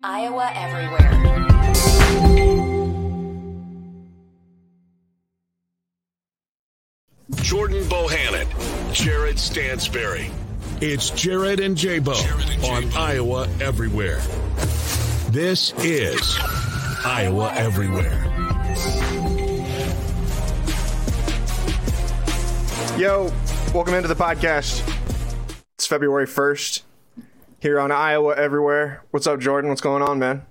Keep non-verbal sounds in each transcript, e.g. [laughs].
Iowa Everywhere. Jordan Bohannon, Jared Stansbury. It's Jared and J-Bo on Iowa Everywhere. This is Iowa Everywhere. Yo, welcome into the podcast. It's February 1st here on Iowa Everywhere. What's up, Jordan? What's going on, man?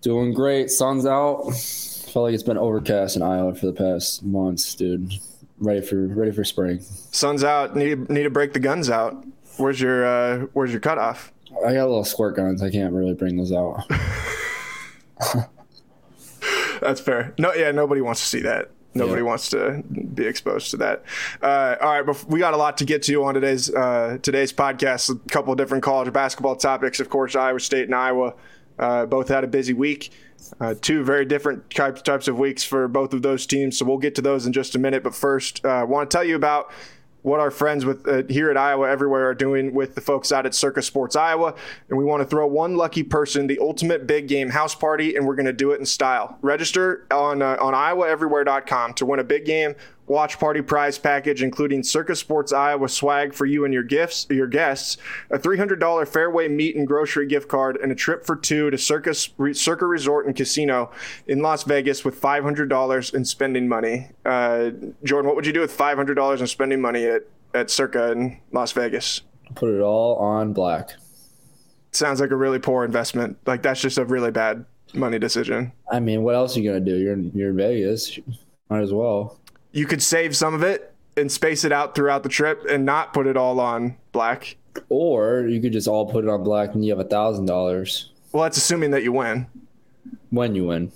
Doing great. Sun's out. Felt like it's been overcast in Iowa for the past months, dude. Ready for ready for spring. Sun's out. Need need to break the guns out. Where's your uh where's your cutoff? I got a little squirt guns. I can't really bring those out. [laughs] That's fair. No, yeah, nobody wants to see that. Nobody Yeah. wants to be exposed to that. Uh, all right, we got a lot to get to on today's uh, today's podcast. A couple of different college basketball topics. Of course, Iowa State and Iowa uh, both had a busy week. Uh, two very different types types of weeks for both of those teams. So we'll get to those in just a minute. But first, uh, I want to tell you about what our friends with uh, here at Iowa Everywhere are doing with the folks out at Circa Sports Iowa, and we want to throw one lucky person the ultimate big game house party, and we're going to do it in style. Register on uh, on IowaEverywhere.com to win a big game watch party prize package, including Circa Sports Iowa swag for you and your gifts, your guests, a $300 Fairway meat and grocery gift card, and a trip for two to Circus Circa Resort and Casino in Las Vegas with $500 in spending money. Uh, Jordan, what would you do with $500 in spending money at at Circa in Las Vegas? Put it all on black. Sounds like a really poor investment. Like that's just a really bad money decision. I mean, what else are you gonna do? You're in, you're in Vegas. Might as well. You could save some of it and space it out throughout the trip and not put it all on black. Or you could just all put it on black and you have a thousand dollars Well, that's assuming that you win. when you win.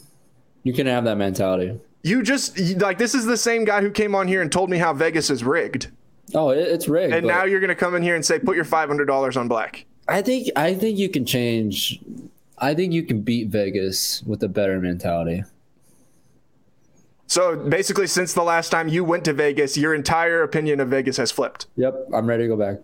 You can have that mentality. You just like this is the same guy who came on here and told me how Vegas is rigged, Oh, it's rigged. and now you're gonna come in here and say put your five hundred dollars on black. I think I think you can change. I think you can beat Vegas with a better mentality. So basically, since the last time you went to Vegas, your entire opinion of Vegas has flipped. Yep, I'm ready to go back.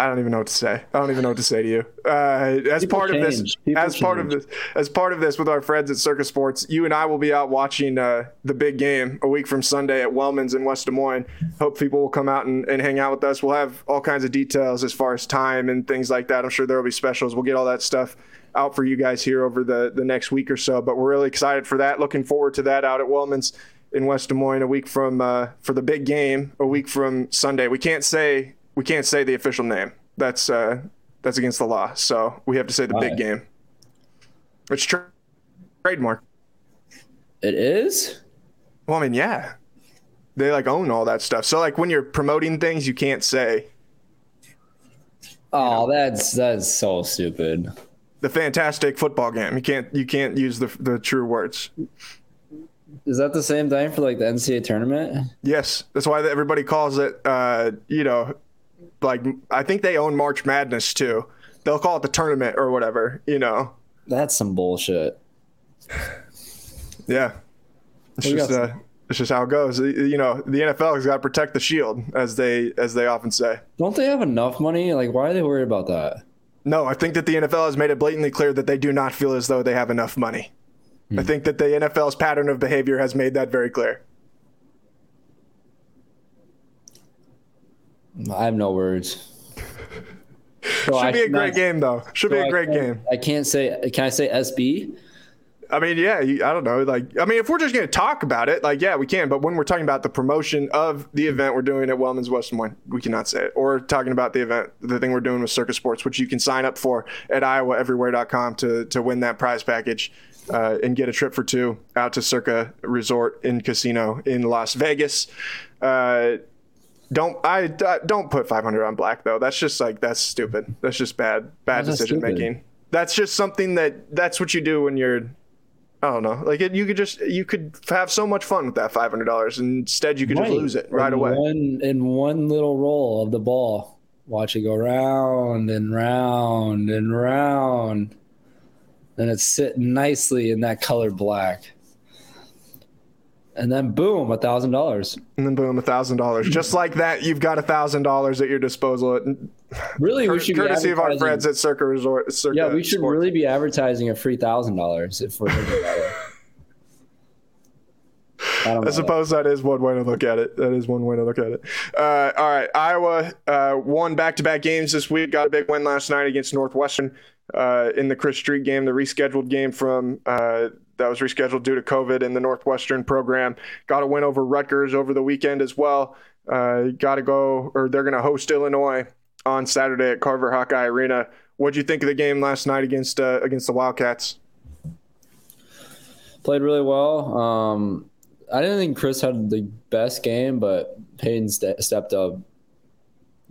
I don't even know what to say. I don't even know what to say to you. Uh, as People part of this. People as part of this, as part of this, with our friends at Circa Sports, you and I will be out watching uh, the big game a week from Sunday at Wellman's in West Des Moines. Hope people will come out and, and hang out with us. We'll have all kinds of details as far as time and things like that. I'm sure there will be specials. We'll get all that stuff out for you guys here over the the next week or so. But we're really excited for that. Looking forward to that out at Wellman's in West Des Moines a week from uh, for the big game a week from Sunday. We can't say we can't say the official name. That's uh, that's against the law. So we have to say the big Why? game. It's tra- trademark. It is. Well, I mean, yeah, they like own all that stuff. So like when you're promoting things, you can't say Oh, that's that's so stupid. The fantastic football game. You can't you can't use the the true words. Is that the same thing for like the NCAA tournament? Yes, that's why everybody calls it. Uh, you know, like I think they own March Madness too. They'll call it the tournament or whatever. You know. That's some bullshit. Yeah. It's We just uh, it's just how it goes. You know, the NFL has got to protect the shield, as they as they often say. Don't they have enough money? Like, why are they worried about that? No, I think that the NFL has made it blatantly clear that they do not feel as though they have enough money. I hmm. think that the NFL's pattern of behavior has made that very clear. I have no words. [laughs] So Should I be a cannot- great game, though. Should so be a great can't- game. I can't say. Can I say SB? I mean, yeah, you, I don't know. Like, I mean, if we're just going to talk about it, like, yeah, we can. But when we're talking about the promotion of the event we're doing at Wellman's West Moines, we cannot say it. Or talking about the event, the thing we're doing with Circa Sports, which you can sign up for at IowaEverywhere.com to to win that prize package uh, and get a trip for two out to Circa Resort in Casino in Las Vegas. Uh, don't I, I don't put 500 on black though. That's just like that's stupid. That's just bad bad How's that decision stupid? making. That's just something that that's what you do when you're I don't know. Like it, you could just you could have so much fun with that five hundred dollars. Instead, you could just lose it right in away. One in one little roll of the ball. Watch it go round and round and round. And it's sitting nicely in that color black. And then boom, a thousand dollars. And then boom, a thousand dollars. Just like that, you've got a thousand dollars at your disposal. Really, we should courtesy of our friends at Circa Resort. Circa yeah, we should Sports. really be advertising a free thousand dollars if we're thinking about it. I, I suppose that is one way to look at it. That is one way to look at it. Uh, all right, Iowa uh, won back-to-back games this week. Got a big win last night against Northwestern uh, in the Chris Street game, the rescheduled game from uh, that was rescheduled due to COVID in the Northwestern program. Got a win over Rutgers over the weekend as well. Uh, got to go, or they're going to host Illinois on Saturday at Carver Hawkeye Arena. What do you think of the game last night against uh, against the Wildcats? Played really well. Um, I didn't think Chris had the best game, but Payton st- stepped up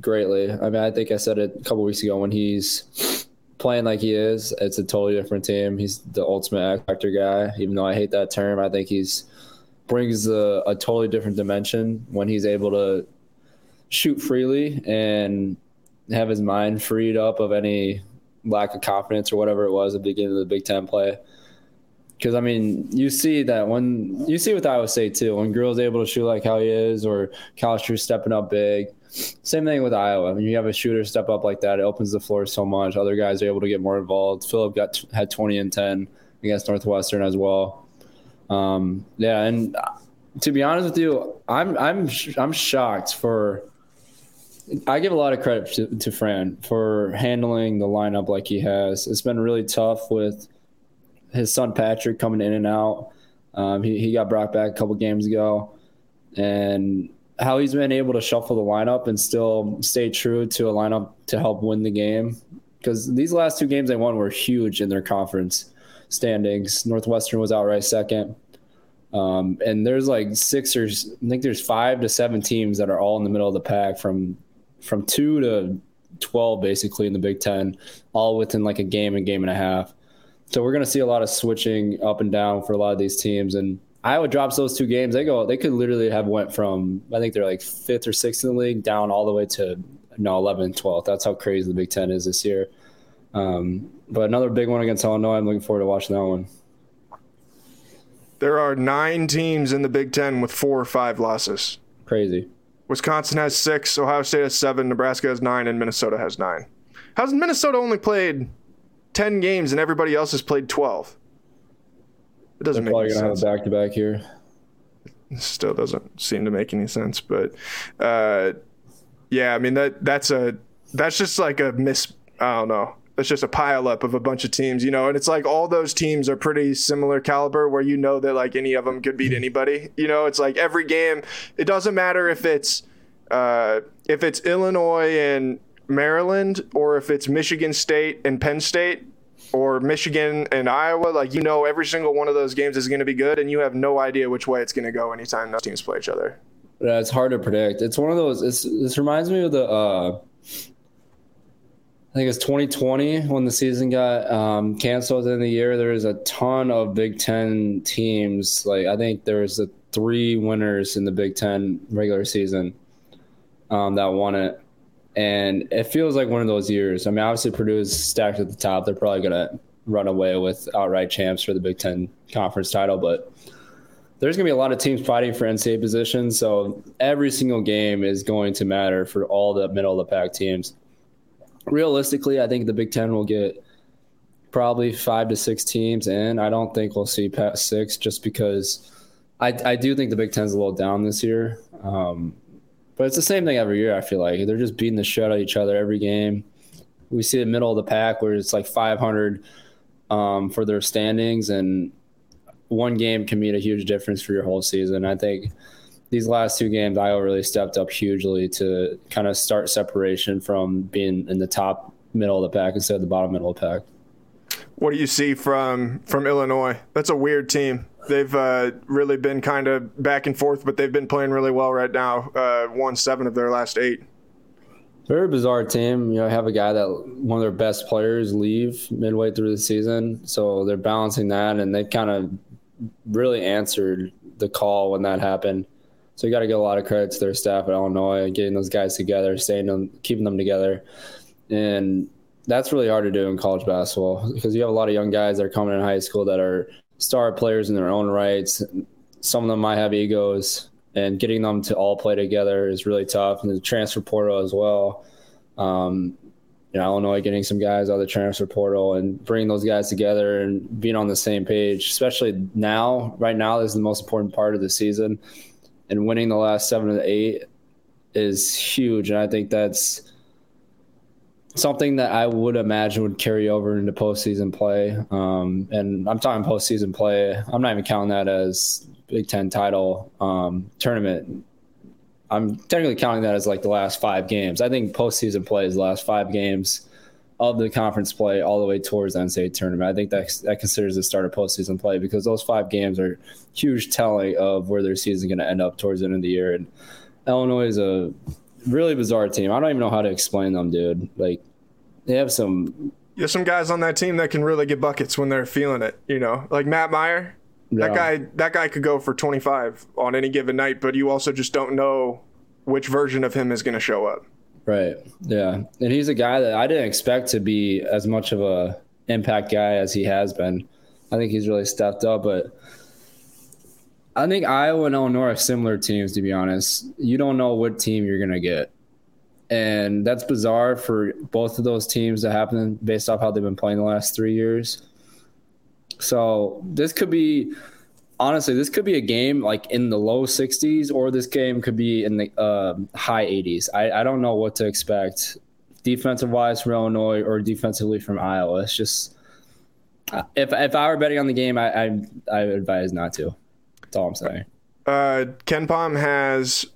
greatly. I mean, I think I said it a couple weeks ago when he's playing like he is, it's a totally different team. He's the ultimate X factor guy. Even though I hate that term, I think he's brings a, a totally different dimension when he's able to shoot freely and have his mind freed up of any lack of confidence or whatever it was at the beginning of the Big Ten play. Because I mean, you see that when you see with Iowa State too, when Grill's able to shoot like how he is, or Kalscheur stepping up big. Same thing with Iowa. When you have a shooter step up like that, it opens the floor so much. Other guys are able to get more involved. Filip got had 20 and 10 against Northwestern as well. Um, yeah, and to be honest with you, I'm I'm I'm shocked for. I give a lot of credit to, to Fran for handling the lineup like he has. It's been really tough with his son Patrick coming in and out. Um, he, he got brought back a couple games ago, and how he's been able to shuffle the lineup and still stay true to a lineup to help win the game. Because these last two games they won were huge in their conference standings. Northwestern was outright second. Um, and there's like six or I think there's five to seven teams that are all in the middle of the pack from from two to twelve basically in the Big Ten, all within like a game and game and a half. So we're going to see a lot of switching up and down for a lot of these teams. And Iowa drops those two games. They go. They could literally have went from I think they're like fifth or sixth in the league down all the way to no 11th, 12th. That's how crazy the Big Ten is this year. Um, but another big one against Illinois. I'm looking forward to watching that one. There are nine teams in the Big Ten with four or five losses. Crazy. Wisconsin has six, Ohio State has seven, Nebraska has nine, and Minnesota has nine. How's Minnesota only played 10 games and everybody else has played 12. It doesn't They're make probably going to have a back to back here. Still doesn't seem to make any sense, but uh, yeah, I mean that that's a that's just like a miss. I don't know. It's just a pileup of a bunch of teams, you know, and it's like all those teams are pretty similar caliber where you know that like any of them could beat anybody. You know, it's like every game. It doesn't matter if it's uh, if it's Illinois and Maryland or if it's Michigan State and Penn State or Michigan and Iowa, like you know every single one of those games is going to be good, and you have no idea which way it's going to go anytime those teams play each other. Yeah, it's hard to predict. It's one of those. It's, this reminds me of the. Uh, I think it's 2020 when the season got um, canceled in the year. There was a ton of Big Ten teams. Like I think there was the three winners in the Big Ten regular season um, that won it and it feels like one of those years. I mean, obviously Purdue is stacked at the top. They're probably going to run away with outright champs for the Big Ten conference title, but there's going to be a lot of teams fighting for NCAA positions. So every single game is going to matter for all the middle of the pack teams. Realistically, I think the Big Ten will get probably five to six teams in. I don't think we'll see past six just because I, I do think the Big Ten's a little down this year. Um, but it's the same thing every year. I feel like they're just beating the shit out of each other every game. We see the middle of the pack where it's like 500 um, for their standings, and one game can mean a huge difference for your whole season. I think these last two games, Iowa really stepped up hugely to kind of start separation from being in the top middle of the pack instead of the bottom middle of the pack. What do you see from from Illinois? That's a weird team. They've uh, really been kind of back and forth, but they've been playing really well right now. Uh, won seven of their last eight. Very bizarre team. You know, I have a guy that one of their best players leave midway through the season, so they're balancing that, and they kind of really answered the call when that happened. So you got to give a lot of credit to their staff at Illinois, getting those guys together, staying them, keeping them together, and that's really hard to do in college basketball because you have a lot of young guys that are coming in high school that are star players in their own rights. some of them might have egos, and getting them to all play together is really tough. And the transfer portal as well. Um, you know, Illinois getting some guys out of the transfer portal and bringing those guys together and being on the same page, especially now, right now, is the most important part of the season. And winning the last seven to eight is huge. And I think that's something that I would imagine would carry over into postseason play. Um, and I'm talking postseason play. I'm not even counting that as Big Ten title um, tournament. I'm technically counting that as like the last five games. I think postseason play is the last five games of the conference play all the way towards the NCAA tournament. I think that that considers the start of postseason play because those five games are huge telling of where their season is going to end up towards the end of the year. And Illinois is a really bizarre team. I don't even know how to explain them, dude. Like they have some. There's some guys on that team that can really get buckets when they're feeling it. You know, like Matt Meyer. Yeah. That guy, that guy could go for 25 on any given night, but you also just don't know which version of him is going to show up. Right. Yeah, and he's a guy that I didn't expect to be as much of a impact guy as he has been. I think he's really stepped up, but I think Iowa and Illinois are similar teams. To be honest, you don't know what team you're going to get and that's bizarre for both of those teams to happen based off how they've been playing the last three years. So this could be honestly, this could be a game like in the low 60s, or this game could be in the uh, high 80s. I, I don't know what to expect defensive wise from Illinois or defensively from Iowa. It's just if if I were betting on the game, I I, I would advise not to. That's all I'm saying. Uh, KenPom has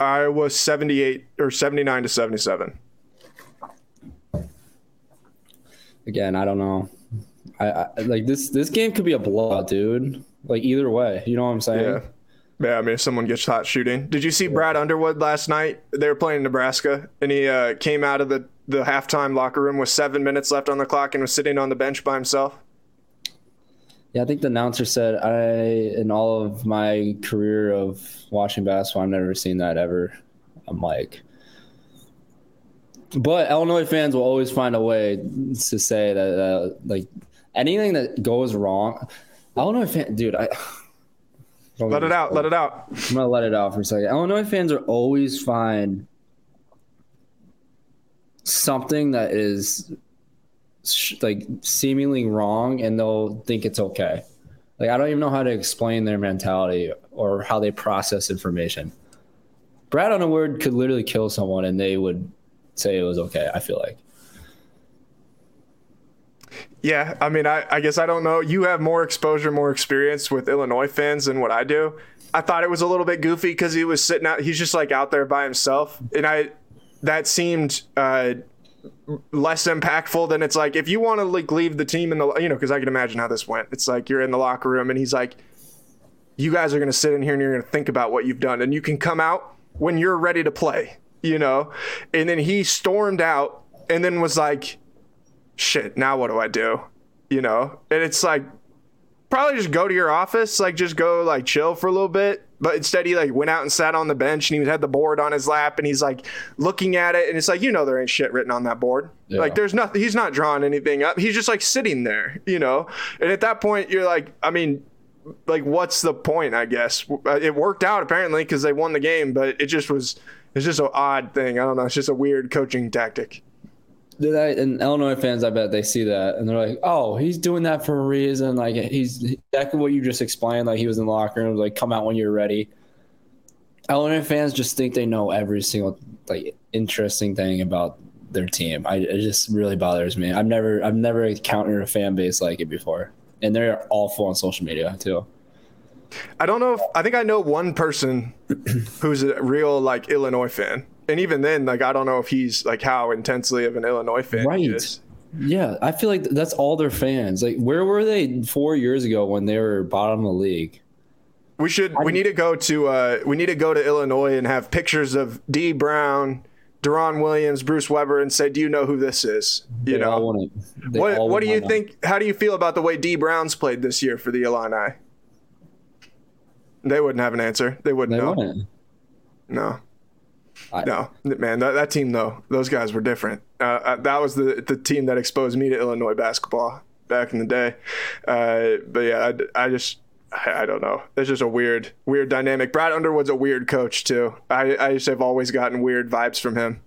Iowa 78 or 79 to 77. Again, I don't know. I, I, like this this game could be a blowout, dude. Like either way, you know what I'm saying? Yeah. Yeah, I mean, if someone gets hot shooting. Did you see Brad Underwood last night? They were playing Nebraska, and he uh, came out of the, the halftime locker room with seven minutes left on the clock and was sitting on the bench by himself. Yeah, I think the announcer said I in all of my career of watching basketball, I've never seen that ever. I'm like, but Illinois fans will always find a way to say that uh, like anything that goes wrong. Illinois fan, dude, I let it out, let it out. I'm gonna let it out for a second. Illinois fans are always find something that is like seemingly wrong and they'll think it's okay. Like I don't even know how to explain their mentality or how they process information. Brad Underwood could literally kill someone and they would say it was okay. I feel like. Yeah, I mean, I, I guess I don't know. You have more exposure, more experience with Illinois fans than what I do. I thought it was a little bit goofy because he was sitting out. He's just like out there by himself, and I that seemed uh, less impactful than it's like if you want to like leave the team in the you know because I can imagine how this went. It's like you're in the locker room and he's like, you guys are going to sit in here and you're going to think about what you've done and you can come out when you're ready to play, you know. And then he stormed out and then was like, shit, now what do I do, you know? And it's like probably just go to your office, like just go like chill for a little bit but instead, he like went out and sat on the bench and he had the board on his lap and he's like looking at it and it's like you know there ain't shit written on that board. Yeah. Like there's nothing. He's not drawing anything up. He's just like sitting there, you know. And at that point, you're like, I mean, like what's the point? I guess uh, it worked out apparently because they won the game, but it just was. It's just an odd thing. I don't know. It's just a weird coaching tactic. And Illinois fans, I bet they see that and they're like, "Oh, he's doing that for a reason." Like he's exactly what you just explained. Like he was in the locker room, like, "Come out when you're ready." Illinois fans just think they know every single like interesting thing about their team. I it just really bothers me. I've never I've never encountered a fan base like it before, and they're all full on social media too. I don't know if I think I know one person who's a real like Illinois fan and even then, like I don't know if he's like how intensely of an Illinois fan right. he is. Yeah, I feel like that's all their fans. Like, where were they four years ago when they were bottom of the league? We should. we need to go to. Uh, we need to go to Illinois and have pictures of Dee Brown, Deron Williams, Bruce Weber, and say, "Do you know who this is?" You know. what What do you think? How do you feel about the way Dee Brown's played this year for the Illini? They wouldn't have an answer. They wouldn't they know. Wouldn't. No. I, no, man, that, that team though, those guys were different. Uh, uh, that was the the team that exposed me to Illinois basketball back in the day. Uh, but yeah, I, I just I, I don't know. It's just a weird, weird dynamic. Brad Underwood's a weird coach too. I, I just have always gotten weird vibes from him.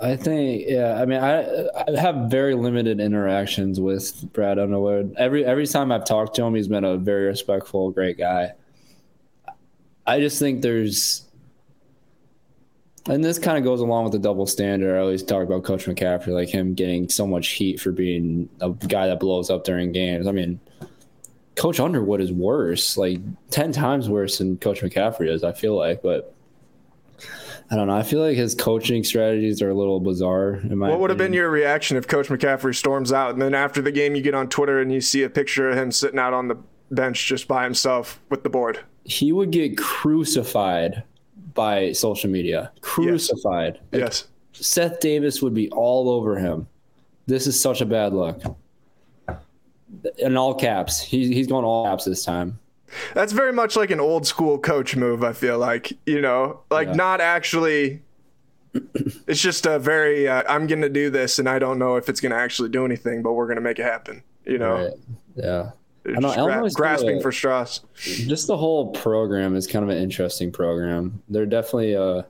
I think, yeah. I mean, I I have very limited interactions with Brad Underwood. Every every time I've talked to him, he's been a very respectful, great guy. I just think there's, and this kind of goes along with the double standard. I always talk about Coach McCaffery, like him getting so much heat for being a guy that blows up during games. I mean, Coach Underwood is worse, like ten times worse than Coach McCaffery is. I feel like, but I don't know. I feel like his coaching strategies are a little bizarre. what would have been your reaction if Coach McCaffery storms out and then after the game you get on Twitter and you see a picture of him sitting out on the bench just by himself with the board? He would get crucified by social media. Crucified. Yes. Like, yes. Seth Davis would be all over him. This is such a bad look. In all caps. He's he's going all caps this time. That's very much like an old school coach move, I feel like. You know, like yeah. not actually it's just a very uh, I'm going to do this and I don't know if it's going to actually do anything, but we're going to make it happen, you know. Right. Yeah. I know, gra- grasping a, for straws. Just the whole program is kind of an interesting program. They're definitely uh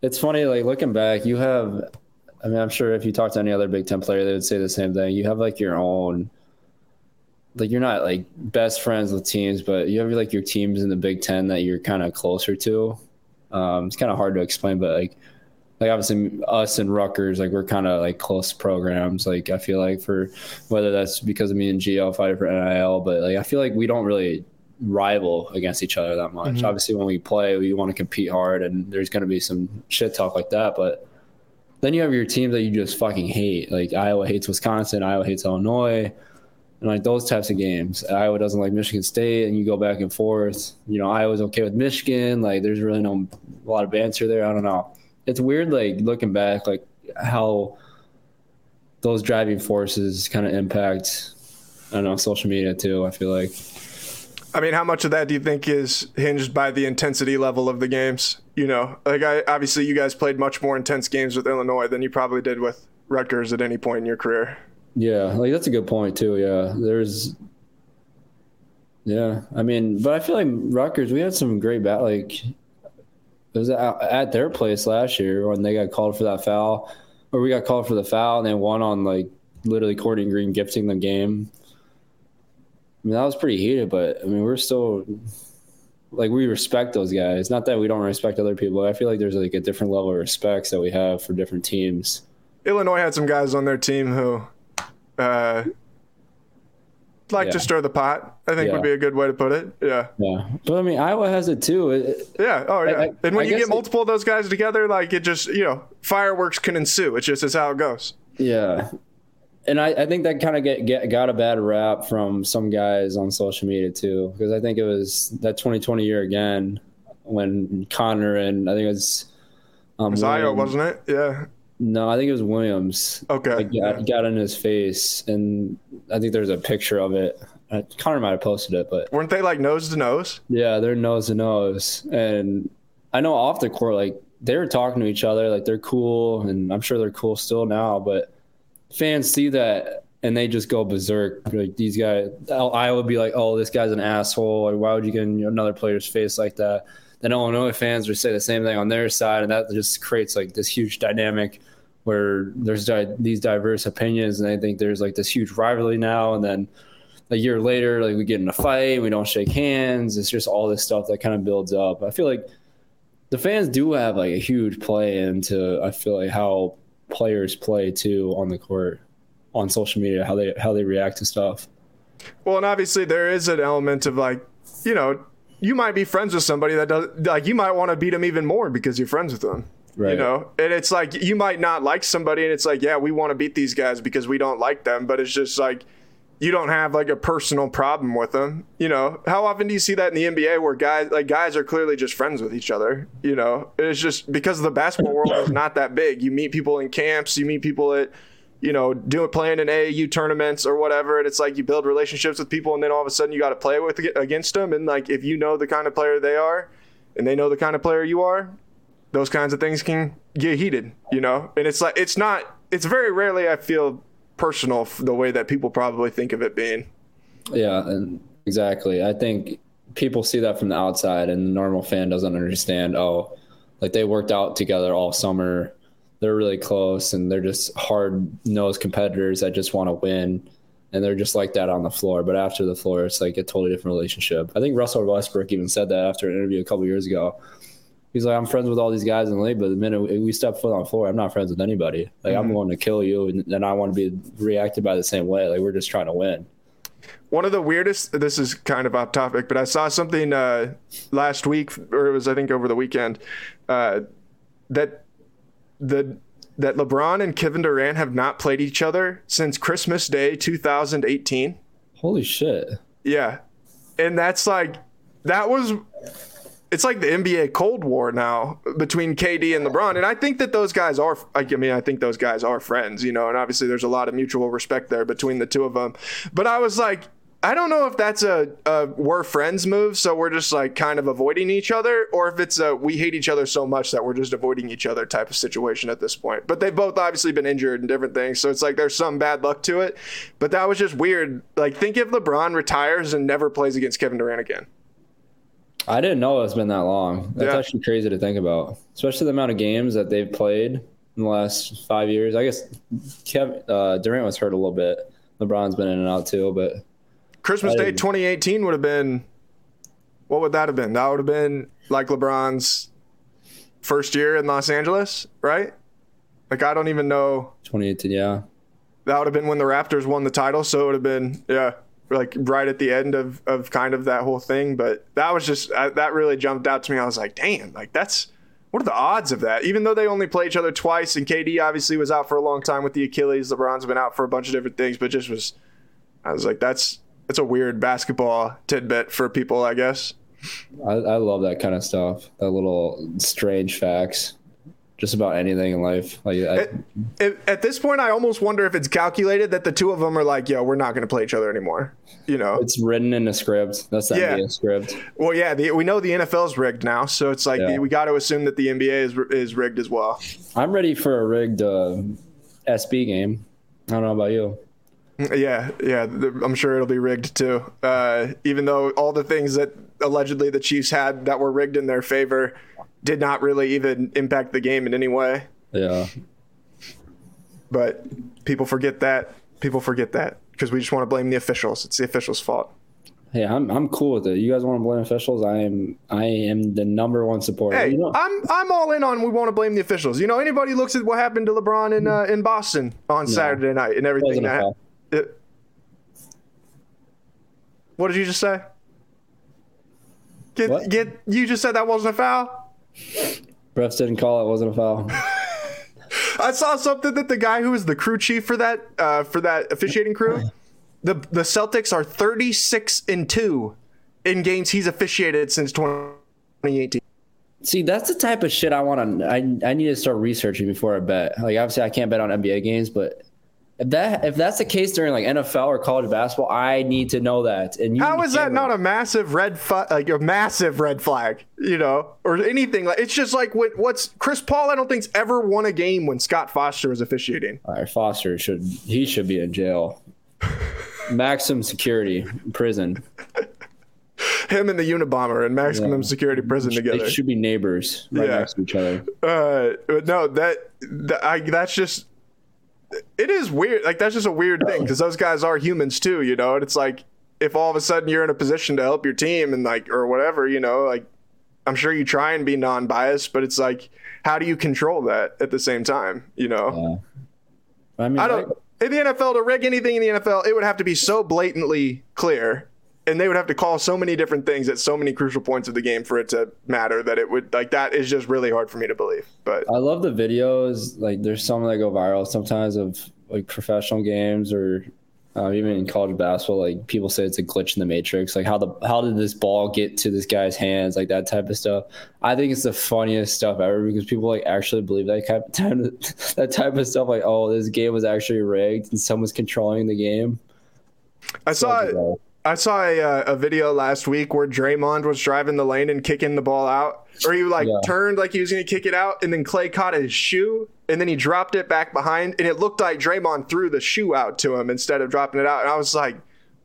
it's funny like looking back, you have I mean, I'm sure if you talk to any other Big 10 player they would say the same thing. You have like your own like you're not like best friends with teams, but you have like your teams in the Big Ten that you're kind of closer to. Um, it's kind of hard to explain, but like like obviously us and Rutgers, like we're kind of like close programs. Like I feel like for whether that's because of me and Geo fighting for NIL, but like I feel like we don't really rival against each other that much. Mm-hmm. Obviously, when we play, we want to compete hard, and there's going to be some shit talk like that. But then you have your teams that you just fucking hate. Like Iowa hates Wisconsin, Iowa hates Illinois and like those types of games. Iowa doesn't like Michigan State, and you go back and forth. You know, Iowa's okay with Michigan. Like, there's really no a lot of banter there. I don't know. It's weird, like looking back, like how those driving forces kind of impact. I don't know social media too. I feel like. I mean, how much of that do you think is hinged by the intensity level of the games? You know, like I obviously you guys played much more intense games with Illinois than you probably did with Rutgers at any point in your career. Yeah, like that's a good point too. Yeah, there's. Yeah, I mean, but I feel like Rutgers, we had some great bat. Like, it was at their place last year when they got called for that foul, or we got called for the foul and they won on like literally Courtney Green gifting the game. I mean, that was pretty heated, but I mean, we're still like we respect those guys. Not that we don't respect other people. I feel like there's like a different level of respects that we have for different teams. Illinois had some guys on their team who uh, like yeah. to stir the pot. I think yeah. would be a good way to put it. Yeah. Yeah. But I mean, Iowa has it too. It, yeah. Oh yeah. I, I, and when I you get multiple it, of those guys together, like it just you know fireworks can ensue. It's just it's how it goes. Yeah. And I, I think that kind of get, get got a bad rap from some guys on social media too, because I think it was that 2020 year again when Connor and I think it was um, it was Ayo, wasn't it? Yeah. No, I think it was Williams. Okay. Like, yeah. got in his face, and I think there's a picture of it. Connor might have posted it, but weren't they like nose to nose? Yeah, they're nose to nose, and I know off the court, like they were talking to each other, like they're cool, and I'm sure they're cool still now. But fans see that and they just go berserk. Like these guys, I would be like, "Oh, this guy's an asshole," or "Why would you get in another player's face like that?" Then Illinois fans would say the same thing on their side, and that just creates like this huge dynamic where there's di- these diverse opinions, and I think there's like this huge rivalry now, and then a year later, like we get in a fight, we don't shake hands. It's just all this stuff that kind of builds up. I feel like the fans do have like a huge play into. I feel like how players play too on the court, on social media, how they how they react to stuff. Well, and obviously there is an element of like, you know, you might be friends with somebody that does like you might want to beat them even more because you're friends with them. Right. You know, and it's like you might not like somebody, and it's like, yeah, we want to beat these guys because we don't like them, but it's just like you don't have like a personal problem with them. You know, how often do you see that in the NBA where guys like guys are clearly just friends with each other? You know, it's just because the basketball world is not that big. You meet people in camps, you meet people at you know, doing playing in AAU tournaments or whatever, and it's like you build relationships with people, and then all of a sudden you got to play with against them, and like if you know the kind of player they are, and they know the kind of player you are, those kinds of things can get heated, you know? And it's like, it's not, it's very rarely I feel personal the way that people probably think of it being. Yeah. Exactly. I think people see that from the outside, and the normal fan doesn't understand. Oh, like they worked out together all summer. They're really close, and they're just hard nosed competitors that just want to win. And they're just like that on the floor. But after the floor, it's like a totally different relationship. I think Russell Westbrook even said that after an interview a couple years ago. He's like, I'm friends with all these guys in the league, but the minute we step foot on the floor, I'm not friends with anybody. Like, mm-hmm. I'm going to kill you, and then I want to be reacted by the same way. Like, we're just trying to win. One of the weirdest. This is kind of off topic, but I saw something uh, last week, or it was I think over the weekend, uh, that the that LeBron and Kevin Durant have not played each other since Christmas Day 2018. Holy shit! Yeah, and that's like that was it's like the NBA Cold War now between KD and LeBron. And I think that those guys are, I mean, I think those guys are friends, you know, and obviously there's a lot of mutual respect there between the two of them. But I was like, I don't know if that's a, a we're friends move, so we're just like kind of avoiding each other, or if it's a we hate each other so much that we're just avoiding each other type of situation at this point. But they've both obviously been injured and different things, so it's like there's some bad luck to it. But that was just weird. Like, think if LeBron retires and never plays against Kevin Durant again. I didn't know it's been that long. That's yeah. actually crazy to think about, especially the amount of games that they've played in the last five years. I guess Kevin uh, Durant was hurt a little bit. LeBron's been in and out too, but Christmas Day 2018 would have been. What would that have been? That would have been like LeBron's first year in Los Angeles, right? Like I don't even know. 2018, yeah. That would have been when the Raptors won the title, so it would have been yeah like right at the end of of kind of that whole thing. But that was just uh, that really jumped out to me. I was like, damn, like that's what are the odds of that? Even though they only play each other twice, and KD obviously was out for a long time with the Achilles. LeBron's been out for a bunch of different things, but just was. I was like, that's that's a weird basketball tidbit for people, I guess. I, I love that kind of stuff. That little strange facts just about anything in life. Like I, at, at, this point, I almost wonder if it's calculated that the two of them are like, "Yo, we're not going to play each other anymore." You know, it's written in the script. That's the yeah. NBA script. Well, yeah, the, we know the NFL's rigged now, so it's like yeah. we got to assume that the NBA is is rigged as well. I'm ready for a rigged uh, SB game. I don't know about you. Yeah, yeah, I'm sure it'll be rigged too. Uh, even though all the things that allegedly the Chiefs had that were rigged in their favor did not really even impact the game in any way. Yeah. But people forget that. People forget that because we just want to blame the officials. It's the officials' fault. Hey, I'm I'm cool with it. You guys want to blame officials? I am I am the number one supporter. Hey, you know, I'm I'm all in on we want to blame the officials. You know, anybody looks at what happened to LeBron in uh, in Boston on no, Saturday night and everything that. It, what did you just say? Get, what? get you just said that wasn't a foul. Refs didn't call it. Wasn't a foul. [laughs] I saw something that the guy who was the crew chief for that uh, for that officiating crew, the the Celtics are 36 and two in games he's officiated since 2018. See, that's the type of shit I want to. I I need to start researching before I bet. Like obviously, I can't bet on NBA games, but if that if that's the case during like NFL or college basketball, I need to know that. And how is that not a massive red flag? Like a massive red flag, you know, or anything like it's just like what, what's Chris Paul? I don't think's ever won a game when Scott Foster was officiating. All right, Foster should he should be in jail, [laughs] maximum security prison. Him and the Unabomber in maximum yeah. security prison together. They should be neighbors right yeah. next to each other. Uh, no, that, that I, that's just it is weird. Like that's just a weird thing because those guys are humans too, you know. And it's like if all of a sudden you're in a position to help your team and like or whatever, you know, like I'm sure you try and be non-biased, but it's like how do you control that at the same time, you know? Yeah. I mean, I don't. in the NFL to rig anything in the NFL, it would have to be so blatantly clear and they would have to call so many different things at so many crucial points of the game for it to matter that it would like that is just really hard for me to believe. But I love the videos. Like there's some that go viral sometimes of like professional games or uh, even in college basketball. Like people say it's a glitch in the matrix. Like how the how did this ball get to this guy's hands? Like that type of stuff. I think it's the funniest stuff ever because people like actually believe that type [laughs] of time, that type of stuff. Like oh, this game was actually rigged and someone's controlling the game. I saw. I saw a, uh, a video last week where Draymond was driving the lane and kicking the ball out, or he like yeah. turned like he was going to kick it out, and then Clay caught his shoe, and then he dropped it back behind, and it looked like Draymond threw the shoe out to him instead of dropping it out, and I was like,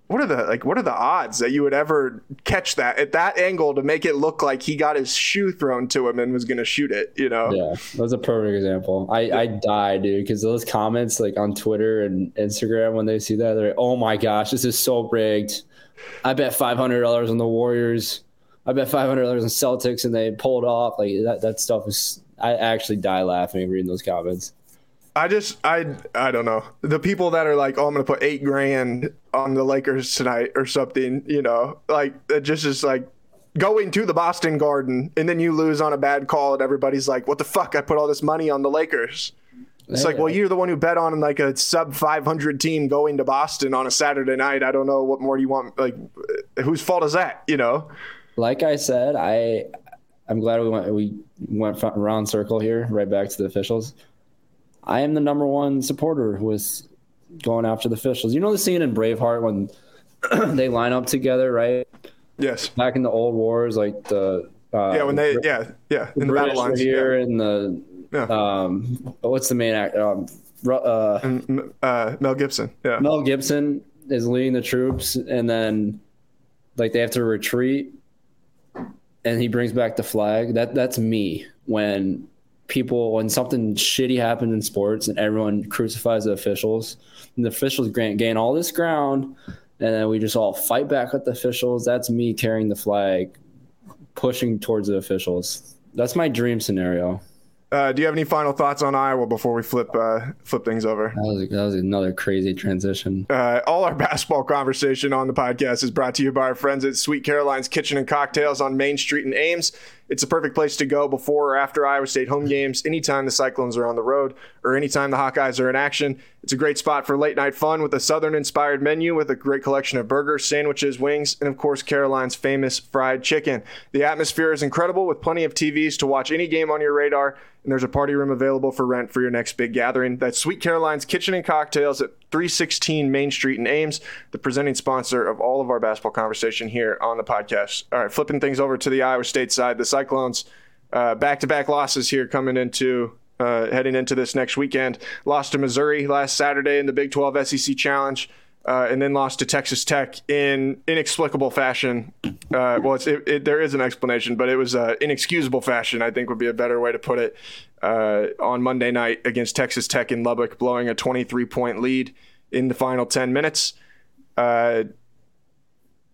what are the like what are the odds that you would ever catch that at that angle to make it look like he got his shoe thrown to him and was going to shoot it you know? Yeah that's a perfect example. I i die dude because those comments like on twitter and instagram when they see that they're like oh my gosh this is so rigged. I bet $500 on the warriors. I bet $500 on celtics and they pulled off like that, that stuff is i actually die laughing reading those comments. I just I I don't know. The people that are like, oh, I'm gonna put eight grand on the Lakers tonight or something. You know, like it just is like going to the Boston Garden and then you lose on a bad call and everybody's like, what the fuck? I put all this money on the Lakers. It's like, well, you're the one who bet on like a sub 500 team going to Boston on a Saturday night. I don't know what more do you want. Like, whose fault is that? You know. Like I said, I I'm glad we went we went round circle here, right back to the officials. I am the number one supporter with going after the officials. You know the scene in Braveheart when [clears throat] they line up together, right? Yes. Back in the old wars, like the uh, yeah, when they yeah yeah in the, the battle lines here yeah. and the yeah. um what's the main act um uh, and, uh, Mel Gibson yeah Mel Gibson is leading the troops and then like they have to retreat and he brings back the flag that that's me when people when something shitty happens in sports and everyone crucifies the officials and the officials gain, gain all this ground and then we just all fight back with the officials that's me carrying the flag pushing towards the officials that's my dream scenario uh, do you have any final thoughts on Iowa before we flip uh, flip things over? That was, that was another crazy transition. Uh, all our [laughs] basketball conversation on the podcast is brought to you by our friends at Sweet Caroline's Kitchen and Cocktails on Main Street in Ames. It's a perfect place to go before or after Iowa State home games, anytime the Cyclones are on the road or anytime the Hawkeyes are in action. It's a great spot for late night fun with a Southern inspired menu with a great collection of burgers, sandwiches, wings, and of course, Caroline's famous fried chicken. The atmosphere is incredible with plenty of TVs to watch any game on your radar and there's a party room available for rent for your next big gathering. That's Sweet Caroline's Kitchen and Cocktails at 316 Main Street in Ames, the presenting sponsor of all of our basketball conversation here on the podcast. All right, flipping things over to the Iowa State side, the Cyclones back to back losses here coming into uh, heading into this next weekend. Lost to Missouri last Saturday in the Big 12 SEC Challenge uh, and then lost to Texas Tech in inexplicable fashion. Uh, well, it, it, there is an explanation, but it was uh, inexcusable fashion. I think would be a better way to put it. Uh, on Monday night against Texas Tech in Lubbock, blowing a 23 point lead in the final 10 minutes. Uh,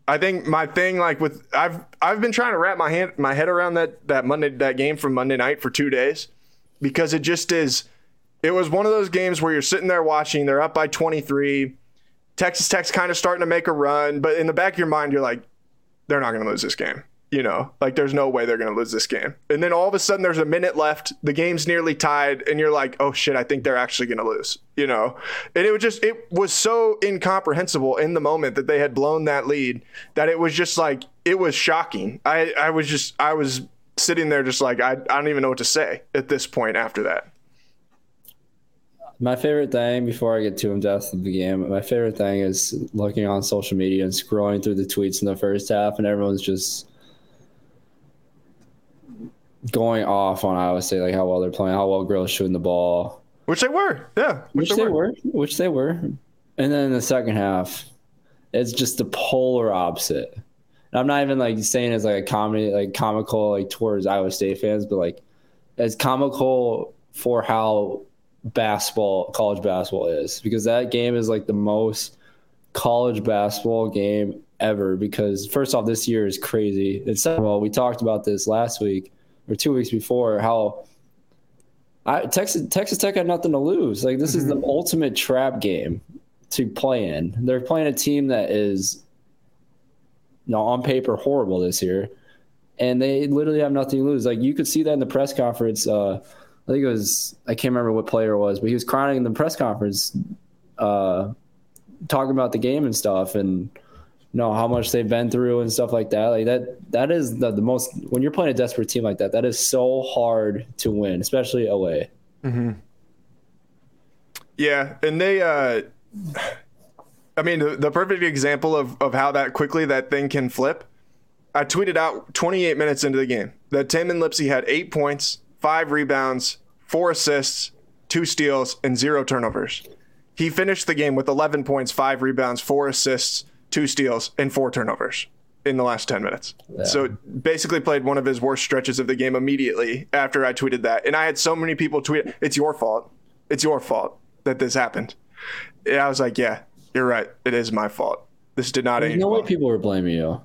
I think my thing, like with I've I've been trying to wrap my hand my head around that that Monday that game from Monday night for two days because it just is. It was one of those games where you're sitting there watching. They're up by 23 Texas Tech's kind of starting to make a run, but in the back of your mind, you're like, they're not going to lose this game. You know, like there's no way they're going to lose this game. And then all of a sudden, there's a minute left. The game's nearly tied, and you're like, oh shit, I think they're actually going to lose. You know, and it was just, it was so incomprehensible in the moment that they had blown that lead that it was just like, it was shocking. I, I was just, I was sitting there just like, I, I don't even know what to say at this point after that. My favorite thing before I get too in depth of the game, my favorite thing is looking on social media and scrolling through the tweets in the first half, and everyone's just going off on Iowa State, like how well they're playing, how well Grill's shooting the ball, which they were, yeah, which, which they, were. were, which they were, and then in the second half, it's just the polar opposite. And I'm not even like saying it's like a comedy, like comical, like towards Iowa State fans, but like it's comical for how basketball, college basketball is because that game is like the most college basketball game ever. Because first off, this year is crazy. And second of all, we talked about this last week or two weeks before how I, Texas Texas Tech had nothing to lose. Like this mm-hmm. is the mm-hmm. ultimate trap game to play in. They're playing a team that is, you know, on paper horrible this year, and they literally have nothing to lose. Like you could see that in the press conference. Uh, I think it was I can't remember what player it was, but he was crying in the press conference, uh, talking about the game and stuff, and know how much they've been through and stuff like that. Like that, that is the, the most when you're playing a desperate team like that. That is so hard to win, especially away. Mm-hmm. Yeah, and they. Uh, I mean, the, the perfect example of of how that quickly that thing can flip. I tweeted out 28 minutes into the game that Tamin Lipsey had eight points five rebounds, four assists, two steals, and zero turnovers. He finished the game with 11 points, five rebounds, four assists, two steals, and four turnovers in the last 10 minutes. Yeah. So basically played one of his worst stretches of the game immediately after I tweeted that. And I had so many people tweet, it's your fault. It's your fault that this happened. And I was like, yeah, you're right. It is my fault. This did not end. No way people were blaming you.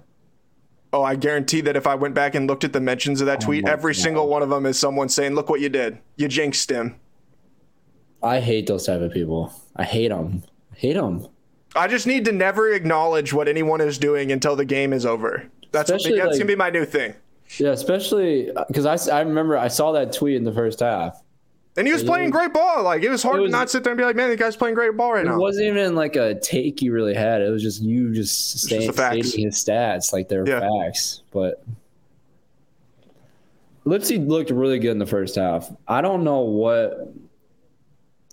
Oh, I guarantee that if I went back and looked at the mentions of that oh tweet, oh every God. single one of them is someone saying, look what you did. You jinxed him. I hate those type of people. I hate them. I hate them. I just need to never acknowledge what anyone is doing until the game is over. That's, what, that's like, gonna be my new thing. Yeah, especially uh, because I, I remember I saw that tweet in the first half. And he was playing great ball. Like it was hard it was, to not sit there and be like, "Man, the guy's playing great ball right it now." It wasn't even like a take you really had. It was just you just, staying, just stating his stats like they're yeah. facts. But Lipsey looked really good in the first half. I don't know what.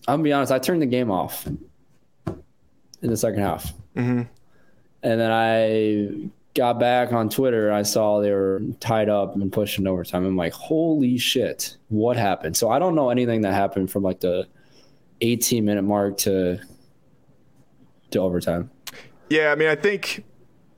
I'm gonna be honest. I turned the game off in the second half. Mm-hmm. And then I got back on Twitter. I saw they were tied up and pushing overtime. I'm like, holy shit, what happened? So I don't know anything that happened from like the 18 minute mark to to overtime. Yeah, I mean, I think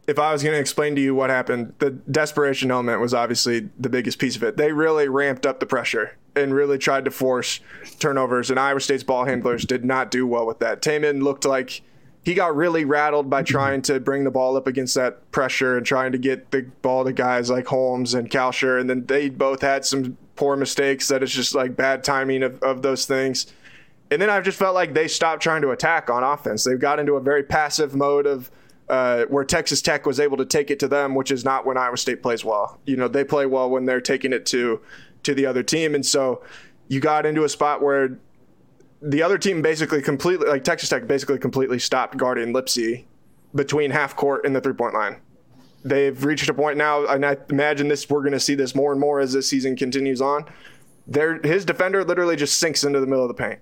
if I was going to explain to you what happened, the desperation element was obviously the biggest piece of it. They really ramped up the pressure and really tried to force turnovers, and Iowa State's ball handlers did not do well with that. Tamin looked like he got really rattled by trying to bring the ball up against that pressure and trying to get the ball to guys like Holmes and Kalscheur. And then they both had some poor mistakes that it's just like bad timing of, of those things. And then I've just felt like they stopped trying to attack on offense. They've got into a very passive mode of uh, where Texas Tech was able to take it to them, which is not when Iowa State plays well. You know, they play well when they're taking it to to the other team. And so you got into a spot where the other team basically completely, like Texas Tech, basically completely stopped guarding Lipsey between half court and the three point line. They've reached a point now, and I imagine this we're going to see this more and more as this season continues on. There, his defender literally just sinks into the middle of the paint,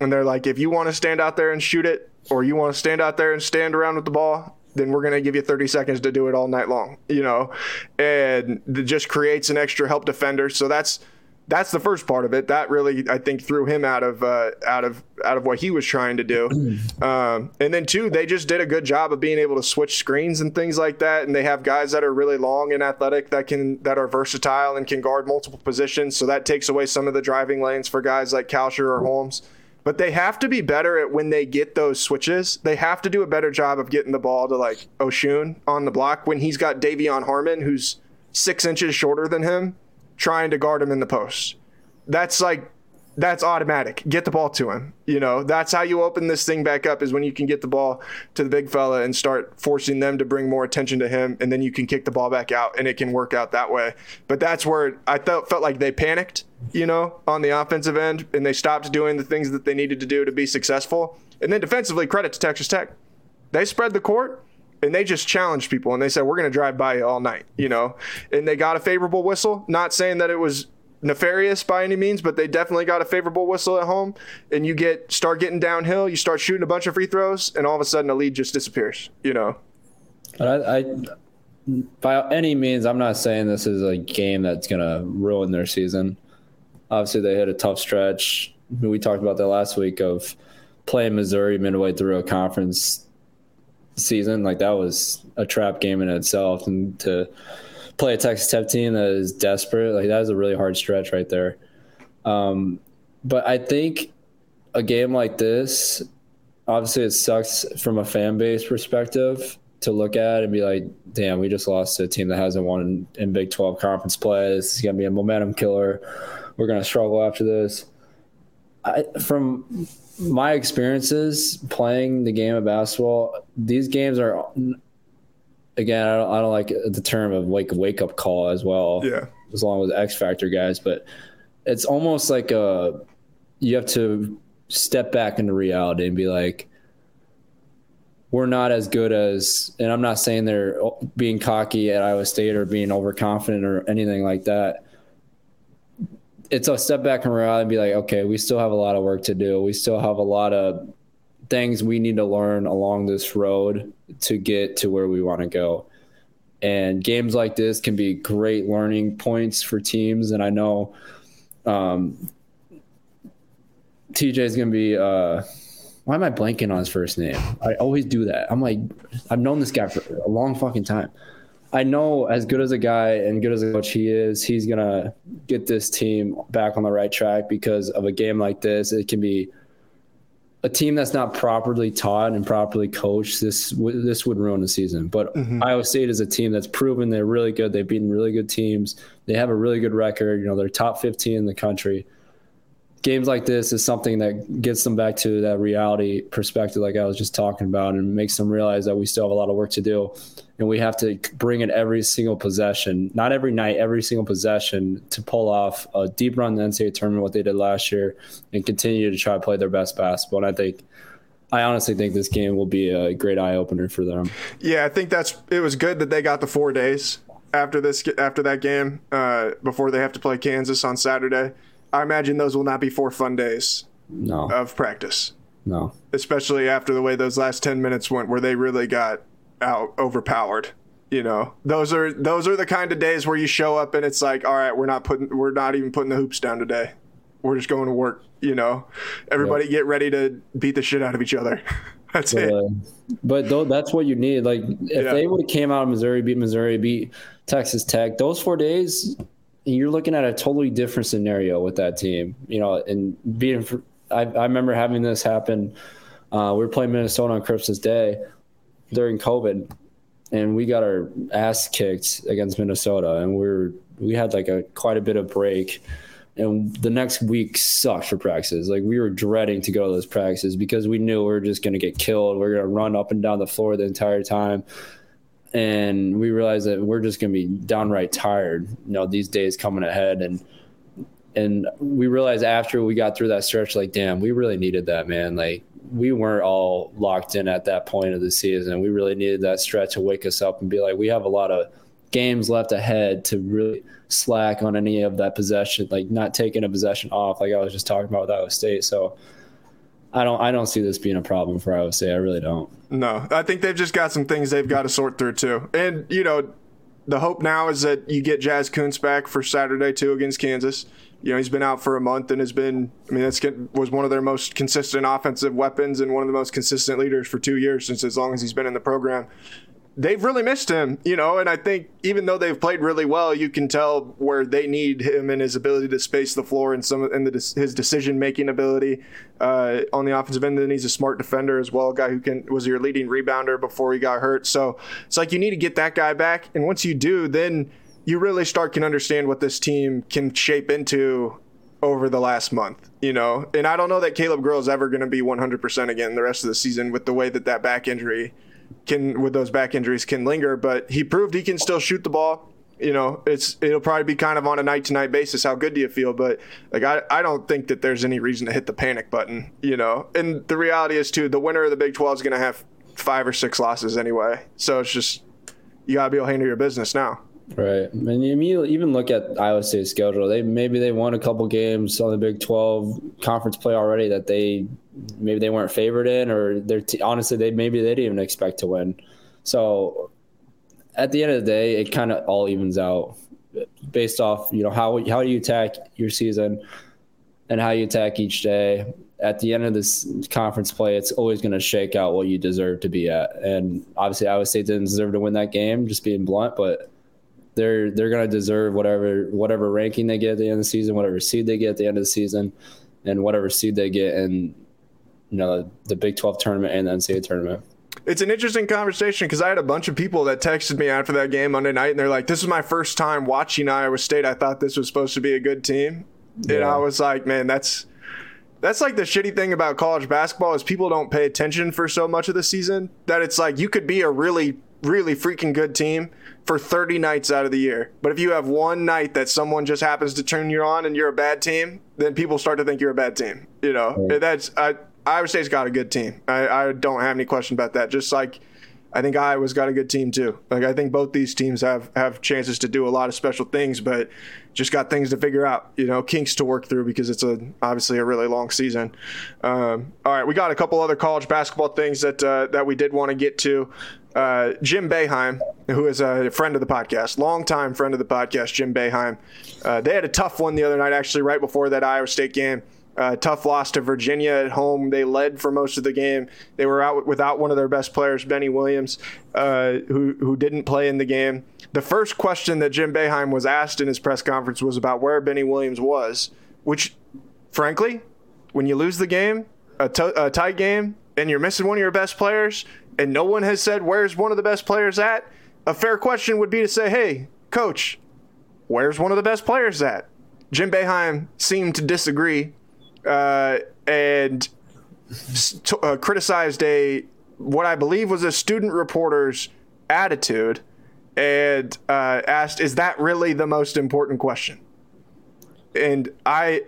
and they're like, if you want to stand out there and shoot it, or you want to stand out there and stand around with the ball, then we're going to give you 30 seconds to do it all night long, you know, and it just creates an extra help defender. So that's that's the first part of it. That really, I think, threw him out of uh, out of out of what he was trying to do. [clears throat] Um, and then two, they just did a good job of being able to switch screens and things like that. And they have guys that are really long and athletic that can that are versatile and can guard multiple positions. So that takes away some of the driving lanes for guys like Kalscheur or Holmes. But they have to be better at when they get those switches. They have to do a better job of getting the ball to like Osun on the block when he's got De'Vion Harmon, who's six inches shorter than him trying to guard him in the post. That's like that's automatic. Get the ball to him. You know, that's how you open this thing back up is when you can get the ball to the big fella and start forcing them to bring more attention to him, and then you can kick the ball back out, and it can work out that way. But that's where I felt felt like they panicked, you know, on the offensive end, and they stopped doing the things that they needed to do to be successful. And then defensively, credit to Texas Tech, they spread the court and they just challenged people and they said we're going to drive by you all night you know? And they got a favorable whistle. Not saying that it was nefarious by any means but they definitely got a favorable whistle at home and you get start getting downhill you start shooting a bunch of free throws and all of a sudden a lead just disappears you know? I, I by any means i'm not saying this is a game that's going to ruin their season. Obviously they hit a tough stretch. We talked about that last week of playing missouri midway through a conference season. Like that was a trap game in itself, and to play a Texas Tech team that is desperate, like that is a really hard stretch right there. Um, but I think a game like this, obviously, it sucks from a fan base perspective to look at and be like, damn, we just lost to a team that hasn't won in Big 12 conference play. This is going to be a momentum killer. We're going to struggle after this. I, from my experiences playing the game of basketball, these games are again, I don't, I don't like the term of like wake up call as well. Yeah. As long as X factor guys, but it's almost like a you have to step back into reality and be like, we're not as good as, and I'm not saying they're being cocky at Iowa State or being overconfident or anything like that it's a step back in reality and be like, okay, we still have a lot of work to do. We still have a lot of things we need to learn along this road to get to where we want to go. And games like this can be great learning points for teams. And I know um, TJ is going to be, uh, why am I blanking on his first name? I always do that. I'm like, I've known this guy for a long fucking time. I know as good as a guy and good as a coach he is, he's gonna get this team back on the right track because of a game like this. It can be a team that's not properly taught and properly coached. This this would ruin the season. But mm-hmm. Iowa State is a team that's proven they're really good. They've beaten really good teams. They have a really good record. You know, they're top 15 in the country games like this is something that gets them back to that reality perspective, like I was just talking about, and makes them realize that we still have a lot of work to do. And we have to bring it every single possession, not every night, every single possession to pull off a deep run in the NCAA tournament, what they did last year, and continue to try to play their best basketball. And I think. I honestly think this game will be a great eye opener for them. Yeah, I think that's it was good that they got the four days after this after that game uh, before they have to play Kansas on Saturday. I imagine those will not be four fun days no. of practice. No. Especially after the way those last 10 minutes went where they really got out overpowered. You know, those are those are the kind of days where you show up and it's like, all right, we're not putting we're not even putting the hoops down today. We're just going to work, you know. Everybody yep. get ready to beat the shit out of each other. [laughs] that's but, it. Uh, but though that's what you need. Like if yeah. they would have came out of Missouri, beat Missouri, beat Texas Tech, those four days you're looking at a totally different scenario with that team. You know, and being, I, I remember having this happen. Uh, we were playing Minnesota on Christmas Day during COVID, and we got our ass kicked against Minnesota, and we were we had like a quite a bit of break. And the next week sucked for practices. Like we were dreading to go to those practices because we knew we were just going to get killed. We are going to run up and down the floor the entire time and we realized that we're just going to be downright tired you know these days coming ahead. And and we realized after we got through that stretch like damn we really needed that man. Like we weren't all locked in at that point of the season. We really needed that stretch to wake us up and be like we have a lot of games left ahead to really slack on any of that possession like not taking a possession off like i was just talking about with iowa state. So I don't I don't see this being a problem for Iowa State. I really don't. No, I think they've just got some things they've got to sort through too. And you know, the hope now is that you get Jazz Kunc back for Saturday too against Kansas. You know, he's been out for a month and has been. I mean, that's was one of their most consistent offensive weapons and one of the most consistent leaders for two years since as long as he's been in the program they've really missed him, you know, and I think even though they've played really well, you can tell where they need him and his ability to space the floor and some and the, his decision making ability uh, on the offensive end. And he's a smart defender as well, a guy who can was your leading rebounder before he got hurt. So it's like you need to get that guy back, and once you do, then you really start can understand what this team can shape into over the last month, you know. And I don't know that Caleb Grill is ever going to be 100% again the rest of the season with the way that that back injury can with those back injuries can linger, but he proved he can still shoot the ball. You know, it's it'll probably be kind of on a night to night basis. How good do you feel? But like I, I don't think that there's any reason to hit the panic button. You know, and the reality is too, the winner of the Big Twelve is going to have five or six losses anyway. So it's just you gotta be able to handle your business now. Right, and you even look at Iowa State's schedule. They maybe they won a couple games on the Big Twelve conference play already that they maybe they weren't favored in, or they're t- honestly they maybe they didn't even expect to win. So at the end of the day, it kind of all evens out based off you know how how you attack your season and how you attack each day. At the end of this conference play, it's always going to shake out what you deserve to be at. And obviously, Iowa State didn't deserve to win that game, just being blunt, but they're they're going to deserve whatever whatever ranking they get at the end of the season, whatever seed they get at the end of the season, and whatever seed they get in you know the Big Twelve tournament and the NCAA tournament. It's an interesting conversation because I had a bunch of people that texted me after that game Monday night, and they're like, "This is my first time watching Iowa State. I thought this was supposed to be a good team," yeah. and I was like, "Man, that's." That's like the shitty thing about college basketball is people don't pay attention for so much of the season that it's like you could be a really really freaking good team for 30 nights out of the year. But if you have one night that someone just happens to turn you on and you're a bad team, then people start to think you're a bad team. You know, yeah. that's I, Iowa State's got a good team. I, I don't have any question about that. Just like I think Iowa's got a good team too. Like I think both these teams have have chances to do a lot of special things, but just got things to figure out. You know, kinks to work through because it's a obviously a really long season. Um, all right, we got a couple other college basketball things that uh, that we did want to get to. Uh, Jim Boeheim, who is a friend of the podcast, longtime friend of the podcast, Jim Boeheim. Uh, they had a tough one the other night, actually, right before that Iowa State game. Uh, tough loss to Virginia at home. They led for most of the game. They were out without one of their best players, Benny Williams, uh, who who didn't play in the game. The first question that Jim Boeheim was asked in his press conference was about where Benny Williams was, which, frankly, when you lose the game, a, t- a tight game, and you're missing one of your best players, and no one has said where's one of the best players at, a fair question would be to say, hey, coach, where's one of the best players at? Jim Boeheim seemed to disagree uh, and uh, criticized a what I believe was a student reporter's attitude and uh, asked, "Is that really the most important question?" And I,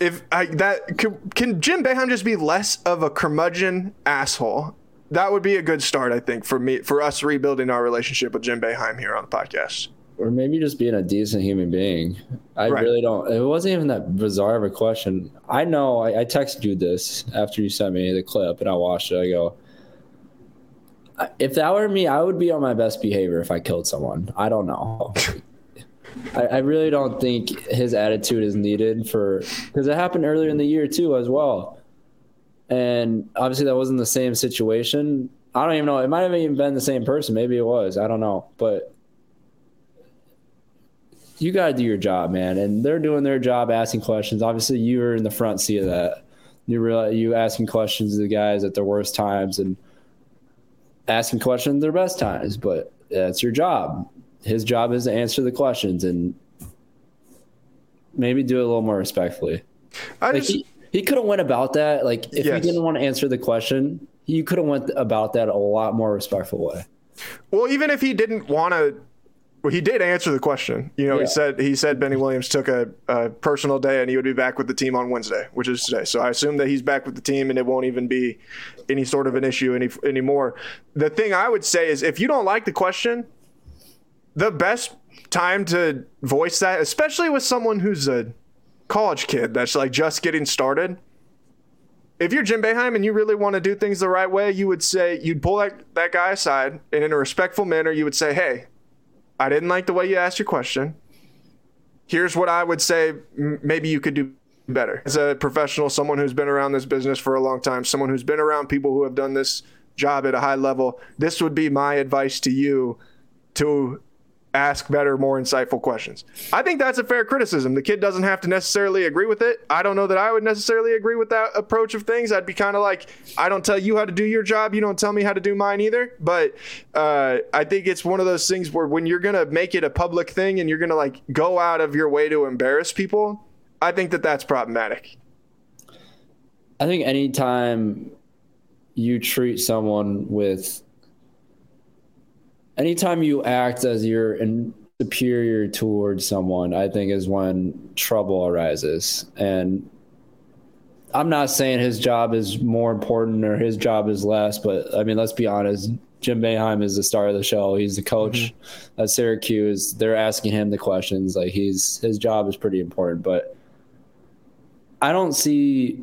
if I that can, can Jim Boeheim just be less of a curmudgeon asshole? That would be a good start, I think, for me for us rebuilding our relationship with Jim Boeheim here on the podcast or maybe just being a decent human being. I right. really don't. It wasn't even that bizarre of a question. I know. I, I, texted you this after you sent me the clip, and I watched it. I go, if that were me, I would be on my best behavior if I killed someone. I don't know. [laughs] I, I really don't think his attitude is needed for because it happened earlier in the year too as well. And obviously that wasn't the same situation. I don't even know. It might have even been the same person. Maybe it was. I don't know. But you got to do your job, man. And they're doing their job, asking questions. Obviously, you were in the front seat of that. You realize you asking questions to the guys at their worst times and asking questions at their best times. But that's your job. His job is to answer the questions and maybe do it a little more respectfully. I like just, he, he could have went about that. Like if yes. he didn't want to answer the question, he could have went about that a lot more respectful way. Well, even if he didn't want to well, he did answer the question. You know, yeah. he said he said Benny Williams took a, a, personal day and he would be back with the team on Wednesday, which is today. So I assume that he's back with the team and it won't even be any sort of an issue any anymore. The thing I would say is if you don't like the question, the best time to voice that, especially with someone who's a college kid that's like just getting started. If you're Jim Boeheim and you really want to do things the right way, you would say you'd pull that, that guy aside and in a respectful manner, you would say, "Hey, I didn't like the way you asked your question. Here's what I would say maybe you could do better. As a professional, someone who's been around this business for a long time, someone who's been around people who have done this job at a high level, this would be my advice to you to ask better, more insightful questions. I think that's a fair criticism. The kid doesn't have to necessarily agree with it. I don't know that I would necessarily agree with that approach of things. I'd be kind of like, I don't tell you how to do your job. You don't tell me how to do mine either. But uh, I think it's one of those things where when you're going to make it a public thing and you're going to like go out of your way to embarrass people, I think that that's problematic. I think anytime you treat someone with anytime you act as you're in superior towards someone, I think is when trouble arises. And I'm not saying his job is more important or his job is less, but I mean, let's be honest. Jim Boeheim is the star of the show. He's the coach mm-hmm. at Syracuse. They're asking him the questions. Like he's his job is pretty important, but I don't see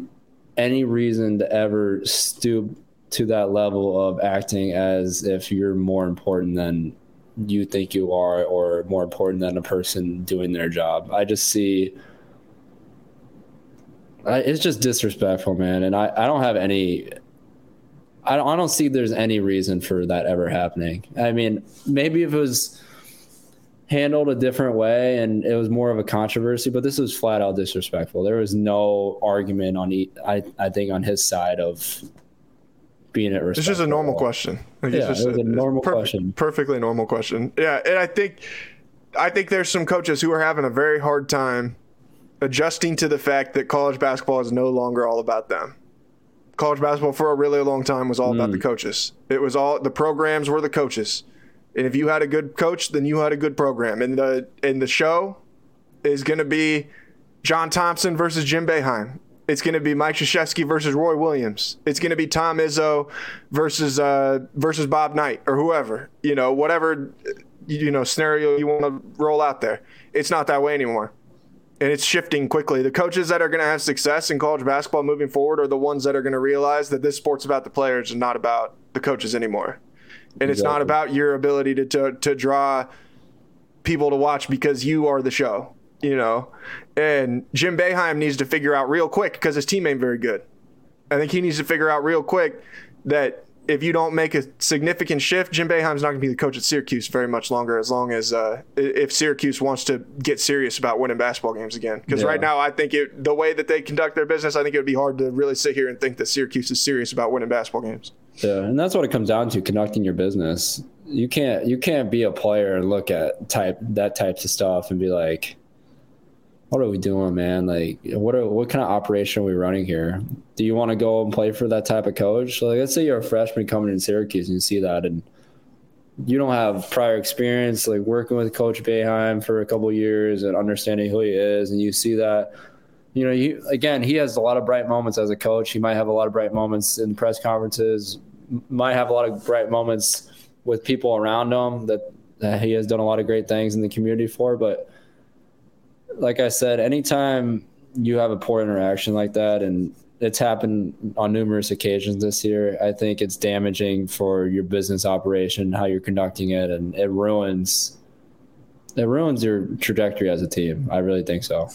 any reason to ever stoop to that level of acting as if you're more important than you think you are or more important than a person doing their job. I just see I, it's just disrespectful, man. And I, I don't have any I don't, I don't see there's any reason for that ever happening. I mean, maybe if it was handled a different way and it was more of a controversy, but this was flat out disrespectful. There was no argument on I I think on his side of being at risk. It's just a normal question. Like yeah, it's just it was a, a normal perfect, question. Perfectly normal question. Yeah, and I think I think there's some coaches who are having a very hard time adjusting to the fact that college basketball is no longer all about them. College basketball for a really long time was all mm. about the mm. coaches. It was all the programs were the coaches. And if you had a good coach, then you had a good program. And the and the show is going to be John Thompson versus Jim Boeheim. It's going to be Mike Krzyzewski versus Roy Williams. It's going to be Tom Izzo versus uh, versus Bob Knight or whoever. You know, whatever you know scenario you want to roll out there. It's not that way anymore, and it's shifting quickly. The coaches that are going to have success in college basketball moving forward are the ones that are going to realize that this sport's about the players and not about the coaches anymore. And exactly. it's not about your ability to, to to draw people to watch because you are the show you know. And Jim Boeheim needs to figure out real quick because his team ain't very good. I think he needs to figure out real quick that if you don't make a significant shift, Jim Boeheim's not going to be the coach at Syracuse very much longer. As long as uh, if Syracuse wants to get serious about winning basketball games again, because yeah. right now I think it, the way that they conduct their business, I think it would be hard to really sit here and think that Syracuse is serious about winning basketball games. Yeah, and that's what it comes down to: conducting your business. You can't you can't be a player and look at type that types of stuff and be like, what are we doing, man? Like, what are, what kind of operation are we running here? Do you want to go and play for that type of coach? Like, let's say you're a freshman coming in Syracuse and you see that, and you don't have prior experience, like working with Coach Boeheim for a couple years and understanding who he is, and you see that. You know, you, again, he has a lot of bright moments as a coach. He might have a lot of bright moments in press conferences. Might have a lot of bright moments with people around him that, that he has done a lot of great things in the community for, but like I said, anytime you have a poor interaction like that, and it's happened on numerous occasions this year, I think it's damaging for your business operation, how you're conducting it, and it ruins it ruins your trajectory as a team. I really think so.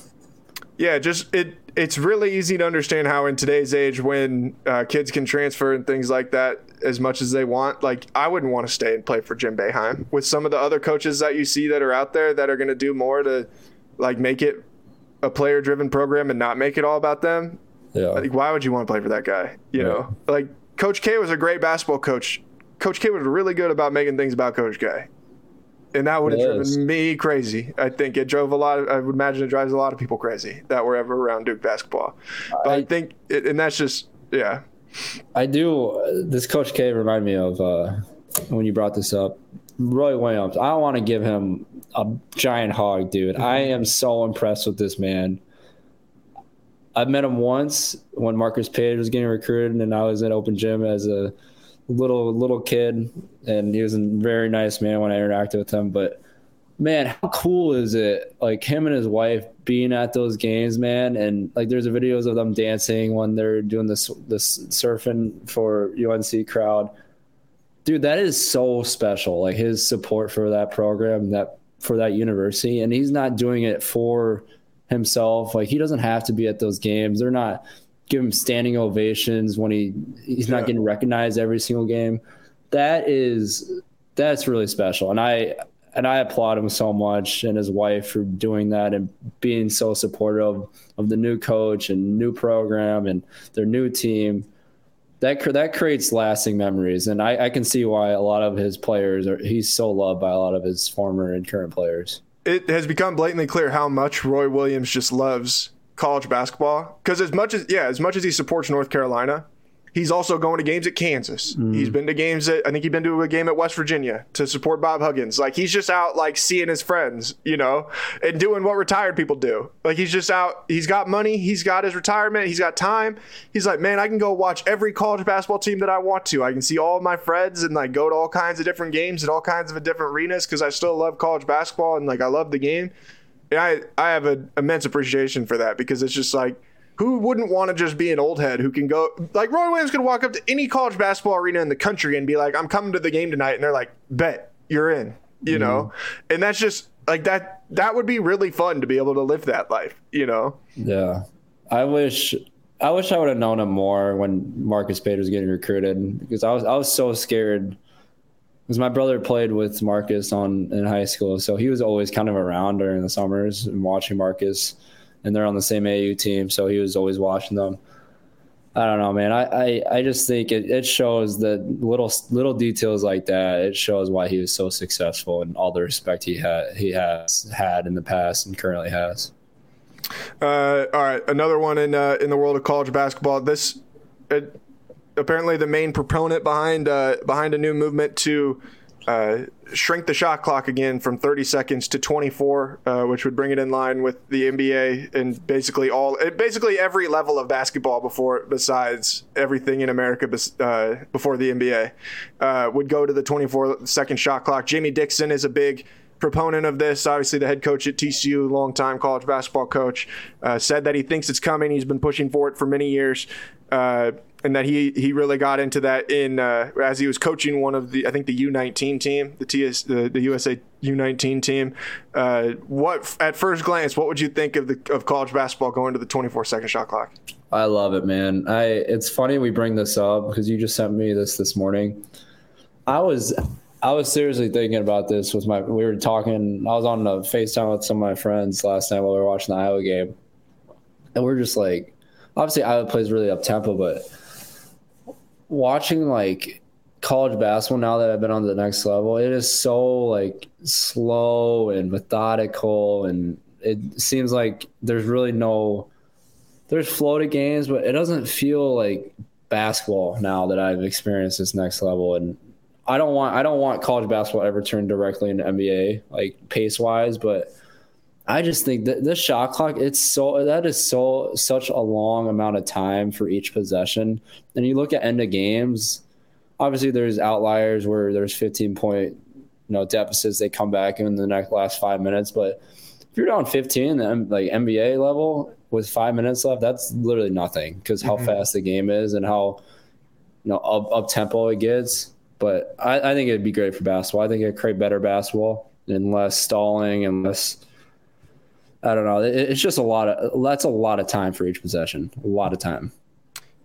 Yeah, just it. It's really easy to understand how in today's age, when uh, kids can transfer and things like that as much as they want, like I wouldn't want to stay and play for Jim Boeheim with some of the other coaches that you see that are out there that are going to do more to like make it a player driven program and not make it all about them. Yeah. Like, why would you want to play for that guy? You yeah. know, like Coach K was a great basketball coach. Coach K was really good about making things about Coach K. And that would have driven me crazy. I think it drove a lot of, I would imagine it drives a lot of people crazy that were ever around Duke basketball. But I, I think, it, and that's just, yeah. I do. This Coach K remind me of uh, when you brought this up. Roy Williams. I want to give him a giant hog, dude. Mm-hmm. I am so impressed with this man. I met him once when Marcus Paige was getting recruited, and I was in open gym as a little little kid, and he was a very nice man when I interacted with him. But man, how cool is it? Like him and his wife being at those games, man, and like there's videos of them dancing when they're doing this this surfing for UNC crowd. Dude, that is so special. Like his support for that program, that for that university and he's not doing it for himself. Like he doesn't have to be at those games. They're not giving him standing ovations when he he's yeah. not getting recognized every single game. That is that's really special and i and i applaud him so much and his wife for doing that and being so supportive of the new coach and new program and their new team that that creates lasting memories, and I, I can see why a lot of his players are. He's so loved by a lot of his former and current players. It has become blatantly clear how much Roy Williams just loves college basketball because as much as yeah, as much as he supports North Carolina, He's also going to games at Kansas. Mm. He's been to games at I think he's been to a game at West Virginia to support Bob Huggins. Like he's just out like seeing his friends, you know, and doing what retired people do. Like he's just out. He's got money. He's got his retirement. He's got time. He's like, man, I can go watch every college basketball team that I want to. I can see all my friends and like go to all kinds of different games and all kinds of different arenas because I still love college basketball and like I love the game. And I I have an immense appreciation for that because it's just like who wouldn't want to just be an old head who can go like Roy Williams could walk up to any college basketball arena in the country and be like, I'm coming to the game tonight, and they're like, bet you're in, you mm-hmm. know, and that's just like that. That would be really fun to be able to live that life, you know. Yeah, I wish. I wish I would have known him more when Marcus Paige was getting recruited because I was I was so scared because my brother played with Marcus on in high school, so he was always kind of around during the summers and watching Marcus and they're on the same AU team, so he was always watching them. I don't know, man. I, I, I just think it, it shows that little little details like that. It shows why he was so successful and all the respect he had he has had in the past and currently has. Uh, all right, another one in uh, in the world of college basketball. This it, apparently the main proponent behind uh, behind a new movement to uh, shrink the shot clock again from 30 seconds to 24, uh, which would bring it in line with the NBA and basically all, basically every level of basketball before, besides everything in America uh, before the NBA, uh, would go to the 24 second shot clock. Jamie Dixon is a big proponent of this. Obviously, the head coach at TCU, longtime college basketball coach, uh, said that he thinks it's coming. He's been pushing for it for many years. And that he he really got into that in uh, as he was coaching one of the I think the U19 team, the TS the, the USA U19 team. Uh, what at first glance, what would you think of the of college basketball going to the 24 second shot clock? I love it, man. I it's funny we bring this up because you just sent me this this morning. I was I was seriously thinking about this with my we were talking I was on a FaceTime with some of my friends last night while we were watching the Iowa game. And we're just like obviously Iowa plays really up tempo, but watching like college basketball now that I've been on the next level, it is so like slow and methodical and it seems like there's really no there's flow to games, but it doesn't feel like basketball now that I've experienced this next level. And I don't want I don't want college basketball ever turned directly into NBA like pace wise, but I just think that this shot clock, it's so that is so such a long amount of time for each possession. And you look at end of games, obviously there's outliers where there's 15 point you know deficits, they come back in the next last five minutes. But if you're down 15, like NBA level with five minutes left, that's literally nothing because how mm-hmm. fast the game is and how you know up, up tempo it gets. But I, I think it'd be great for basketball. I think it'd create better basketball and less stalling and less I don't know. It's just a lot of that's a lot of time for each possession. A lot of time.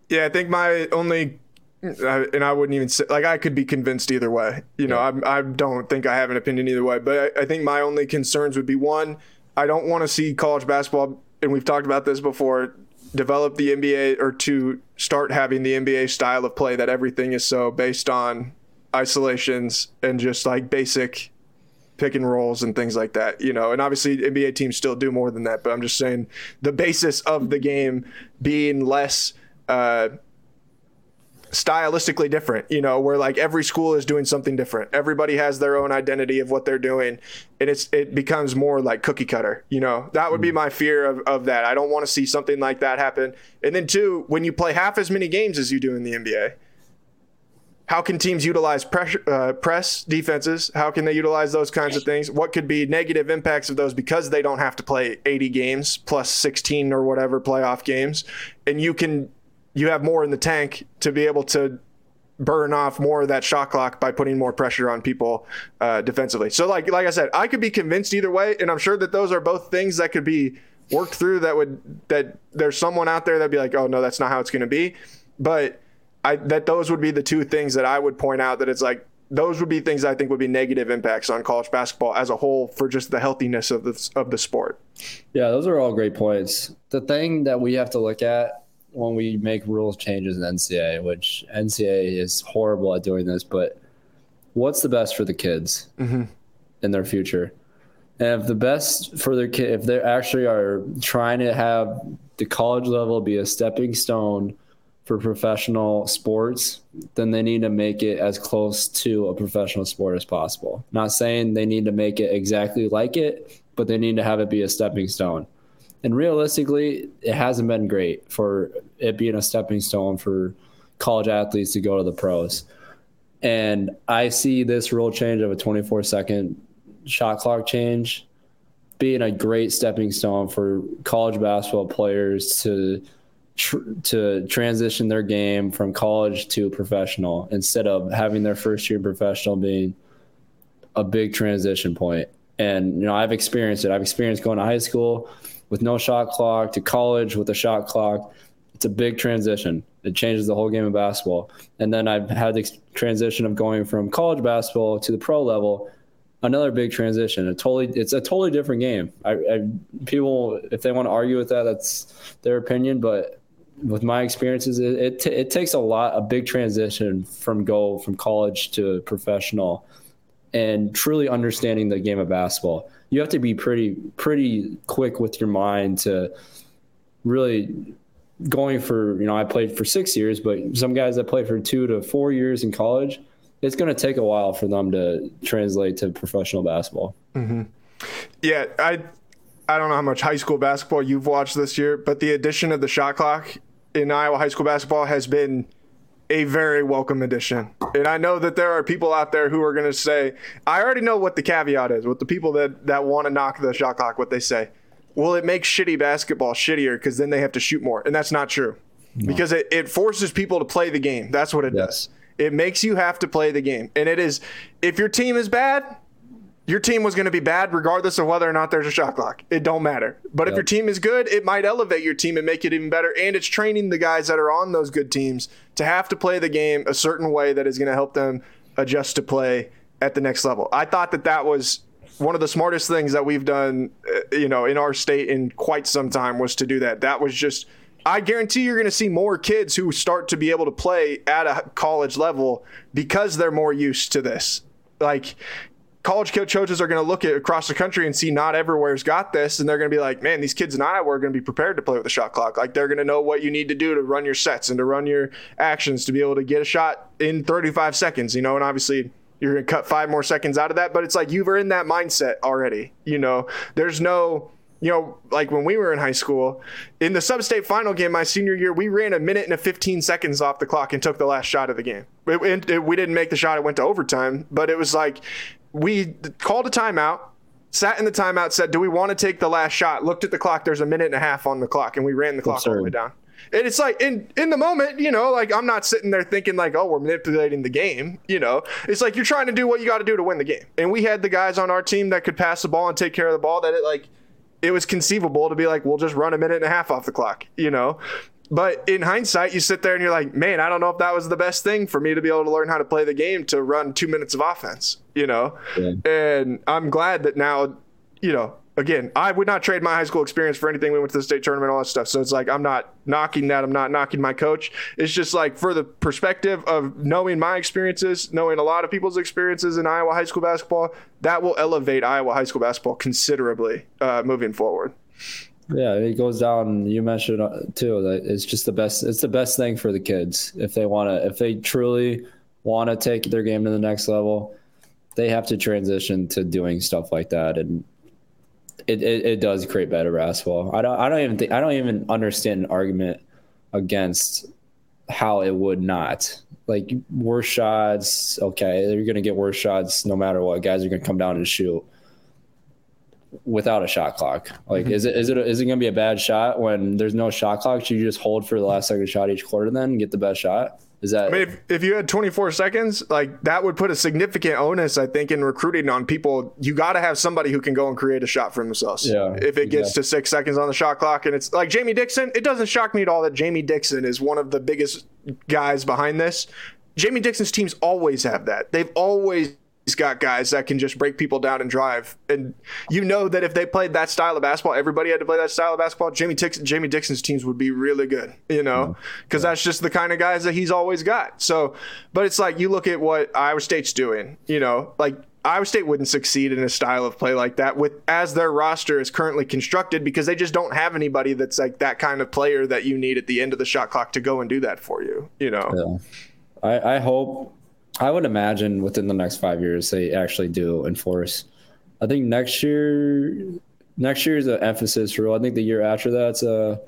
Yeah, I think my only and I wouldn't even say like I could be convinced either way. You know, yeah. I I don't think I have an opinion either way. But I, I think my only concerns would be one, I don't want to see college basketball, and we've talked about this before, develop the NBA or to start having the NBA style of play that everything is so based on isolations and just like basic pick and rolls and things like that, you know. And obviously, NBA teams still do more than that, but I'm just saying the basis of the game being less uh, stylistically different, you know, where like every school is doing something different. Everybody has their own identity of what they're doing, and it's it becomes more like cookie cutter, you know. That would be mm. my fear of, of that. I don't want to see something like that happen. And then two, when you play half as many games as you do in the NBA how can teams utilize pressure, uh, press defenses? How can they utilize those kinds of things? What could be negative impacts of those because they don't have to play 80 games plus 16 or whatever playoff games, and you can you have more in the tank to be able to burn off more of that shot clock by putting more pressure on people uh, defensively. So, like like I said, I could be convinced either way, and I'm sure that those are both things that could be worked through. That would that there's someone out there that'd be like, oh no, that's not how it's going to be, but I that those would be the two things that I would point out that it's like those would be things I think would be negative impacts on college basketball as a whole for just the healthiness of the of the sport. Yeah, those are all great points. The thing that we have to look at when we make rules changes in NCAA, which NCAA is horrible at doing this, but what's the best for the kids mm-hmm. in their future? And if the best for their kid, if they actually are trying to have the college level be a stepping stone for professional sports, then they need to make it as close to a professional sport as possible. Not saying they need to make it exactly like it, but they need to have it be a stepping stone. And realistically, it hasn't been great for it being a stepping stone for college athletes to go to the pros. And I see this rule change of a 24 second shot clock change being a great stepping stone for college basketball players to tr- to transition their game from college to professional instead of having their first year professional being a big transition point. And you know, I've experienced it. I've experienced going to high school with no shot clock to college with a shot clock. It's a big transition. It changes the whole game of basketball. And then I've had the transition of going from college basketball to the pro level another big transition. A totally, it's a totally different game. I, I, people, if they want to argue with that, that's their opinion. But with my experiences, it it, t- it, takes a lot, a big transition from go from college to professional, and truly understanding the game of basketball. You have to be pretty pretty quick with your mind to really going for you know I played for six years, but some guys that play for two to four years in college, it's going to take a while for them to translate to professional basketball. Mm-hmm. Yeah, I I don't know how much high school basketball you've watched this year, but the addition of the shot clock in Iowa high school basketball has been a very welcome addition. And I know that there are people out there who are going to say, I already know what the caveat is with the people that, that want to knock the shot clock, what they say. Well, it makes shitty basketball shittier because then they have to shoot more. And that's not true. because it, it forces people to play the game. That's what it Yes. does. It makes you have to play the game. And it is, if your team is bad, your team was going to be bad regardless of whether or not there's a shot clock. It don't matter. But if your team is good, it might elevate your team and make it even better. And it's training the guys that are on those good teams to have to play the game a certain way that is going to help them adjust to play at the next level. I thought that that was one of the smartest things that we've done, uh, you know, in our state in quite some time was to do that. That was just I guarantee you're going to see more kids who start to be able to play at a college level because they're more used to this. Like college coaches are going to look at across the country and see not everywhere's got this, and they're going to be like, man, these kids in Iowa are going to be prepared to play with the shot clock. Like they're going to know what you need to do to run your sets and to run your actions to be able to get a shot in 35 seconds. You know, and obviously you're going to cut five more seconds out of that, but it's like you were in that mindset already. You know, there's no you know, like when we were in high school, in the sub-state final game my senior year, we ran a minute and a 15 seconds off the clock and took the last shot of the game. It, it- it- we didn't make the shot; it went to overtime. But it was like we called a timeout, sat in the timeout, said, "Do we want to take the last shot?" Looked at the clock. There's a minute and a half on the clock, and we ran the clock all the way down. And it's like in in the moment, you know, like I'm not sitting there thinking like, oh, we're manipulating the game. You know, it's like you're trying to do what you got to do to win the game. And we had the guys on our team that could pass the ball and take care of the ball. That it like it was conceivable to be like, we'll just run a minute and a half off the clock, you know? But in hindsight, you sit there and you're like, man, I don't know if that was the best thing for me to be able to learn how to play the game to run two minutes of offense, you know? Yeah. And I'm glad that now, you know, again, I would not trade my high school experience for anything. We went to the state tournament, all that stuff. So it's like, I'm not knocking that. I'm not knocking my coach. It's just like for the perspective of knowing my experiences, knowing a lot of people's experiences in Iowa high school basketball, that will elevate Iowa high school basketball considerably uh, moving forward. Yeah, it goes down. You mentioned too that it's just the best. It's the best thing for the kids if they want to. If they truly want to take their game to the next level, they have to transition to doing stuff like that, and it, it, it does create better basketball. I don't. I don't even think. I don't even understand an argument against how it would not. Like worse shots, okay, you're gonna get worse shots no matter what. Guys are gonna come down and shoot without a shot clock? Like, mm-hmm. is it is it is it going to be a bad shot when there's no shot clock? Should you just hold for the last second shot each quarter then and get the best shot? Is that I mean, if, if you had 24 seconds, like that would put a significant onus, I think, in recruiting on people. You got to have somebody who can go and create a shot for themselves. Yeah, If it gets to six seconds on the shot clock, and it's like Jamie Dixon, it doesn't shock me at all that Jamie Dixon is one of the biggest guys behind this. Jamie Dixon's teams always have that. They've always got guys that can just break people down and drive. And you know that if they played that style of basketball, everybody had to play that style of basketball. Jamie Dixon, Jamie Dixon's teams would be really good, you know, mm-hmm. because that's just the kind of guys that he's always got. So, but it's like you look at what Iowa State's doing, you know, like Iowa State wouldn't succeed in a style of play like that with as their roster is currently constructed because they just don't have anybody that's like that kind of player that you need at the end of the shot clock to go and do that for you, you know. Yeah. I, I hope, I would imagine within the next five years they actually do enforce. I think next year, next year is an emphasis rule. I think the year after that's a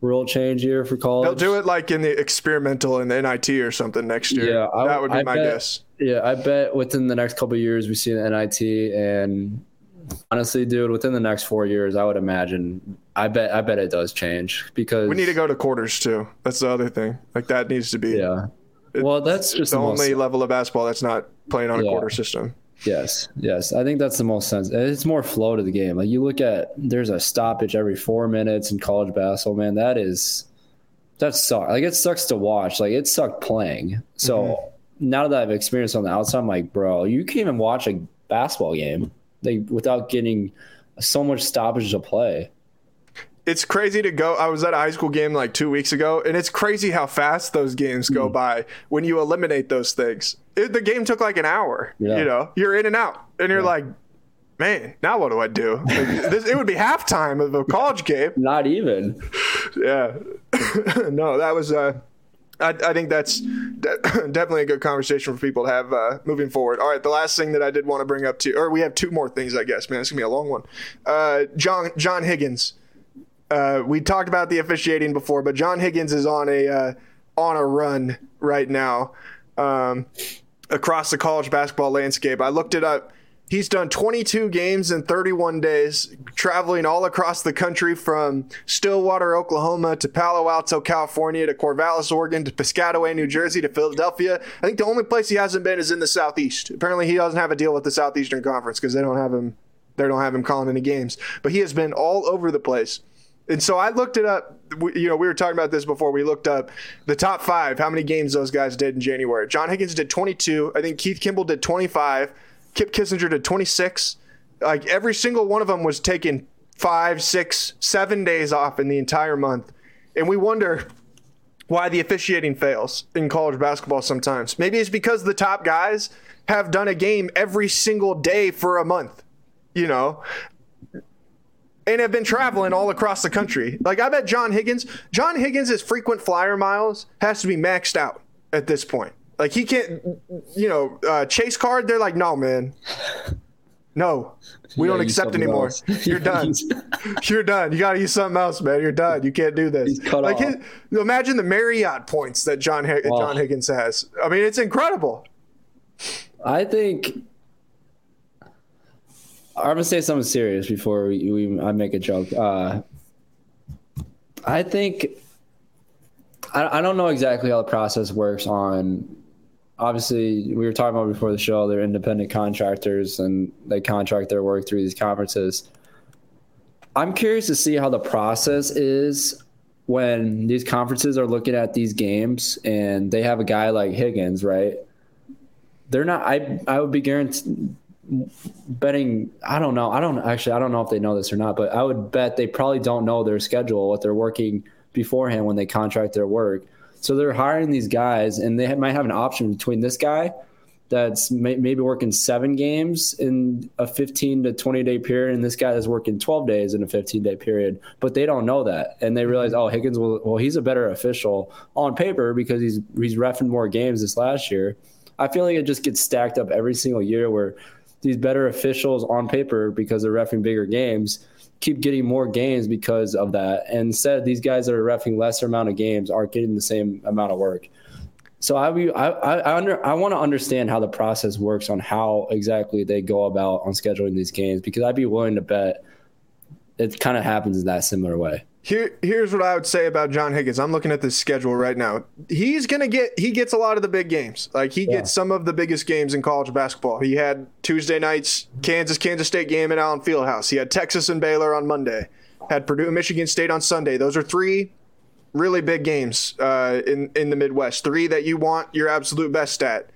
rule change year for college. They'll do it like in the experimental in the NIT or something next year. Yeah, I- that would be I my bet- guess. Yeah, I bet within the next couple of years we see the NIT, and honestly, dude, within the next four years, I would imagine. I bet. I bet it does change because We need to go to quarters too. That's the other thing. Like that needs to be Yeah. Well, that's just the the most- only level of basketball that's not playing on a quarter system. Yes, yes. I think that's the most sense. It's more flow to the game. Like you look at, there's a stoppage every four minutes in college basketball. Man, that is that sucks. Like it sucks to watch. Like it sucked playing. So Mm-hmm. now that I've experienced on the outside, I'm like, bro, you can't even watch a basketball game like without getting so much stoppage to play. It's crazy to go. I was at a high school game like two weeks ago, and it's crazy how fast those games go by when you eliminate those things. It, the game took like an hour. Yeah. You know, you're in and out, and you're like, man, now what do I do? Like, [laughs] this, it would be halftime of a college game. [laughs] Not even. Yeah. [laughs] no, that was. Uh, I, I think that's de- [clears throat] definitely a good conversation for people to have uh, moving forward. All right, the last thing that I did want to bring up to, or we have two more things, I guess. Man, it's gonna be a long one. Uh, John John Higgins. Uh, we talked about the officiating before, but John Higgins is on a uh, on a run right now um, across the college basketball landscape. I looked it up. He's done 22 games in 31 days, traveling all across the country from Stillwater, Oklahoma to Palo Alto, California to Corvallis, Oregon to Piscataway, New Jersey to Philadelphia. I think the only place he hasn't been is in the Southeast. Apparently, he doesn't have a deal with the Southeastern Conference because they don't have him. They don't have him calling any games. But he has been all over the place. And so I looked it up. You know, we were talking about this before. We looked up the top five, how many games those guys did in January. John Higgins did 22. I think Keith Kimble did 25. Kipp Kissinger did 26. Like every single one of them was taking five, six, seven days off in the entire month. And we wonder why the officiating fails in college basketball sometimes. Maybe it's because the top guys have done a game every single day for a month, you know, and have been traveling all across the country. Like, I bet John Higgins, John Higgins' frequent flyer miles has to be maxed out at this point. Like he can't, you know, uh, chase card. They're like, no, man, no, we don't accept anymore. [laughs] You're done. You're done. You got to use something else, man. You're done. You can't do this. like, his, imagine the Marriott points that John John Higgins has. I mean, it's incredible. I think I'm gonna say something serious before we, we I make a joke. Uh, I think I, I don't know exactly how the process works on obviously we were talking about before the show they're independent contractors and they contract their work through these conferences i'm curious to see how the process is when these conferences are looking at these games and they have a guy like higgins right they're not i i would be guaranteed betting i don't know i don't actually i don't know if they know this or not but i would bet they probably don't know their schedule what they're working beforehand when they contract their work so they're hiring these guys, and they might have an option between this guy that's may, maybe working seven games in a 15 to 20 day period, and this guy is working 12 days in a 15 day period. But they don't know that, and they realize, oh, Higgins will. Well, he's a better official on paper because he's he's refing more games this last year. I feel like it just gets stacked up every single year where these better officials on paper because they're refing bigger games keep getting more games because of that. And instead, these guys that are refing lesser amount of games aren't getting the same amount of work. So I I I, under, I want to understand how the process works on how exactly they go about on scheduling these games because I'd be willing to bet it kind of happens in that similar way. Here, here's what I would say about John Higgins. I'm looking at this schedule right now. He's gonna get he gets a lot of the big games. Like he yeah. gets some of the biggest games in college basketball. He had Tuesday nights Kansas Kansas State game at Allen Fieldhouse. He had Texas and Baylor on Monday. Had Purdue Michigan State on Sunday. Those are three really big games uh, in in the Midwest. Three that you want your absolute best at.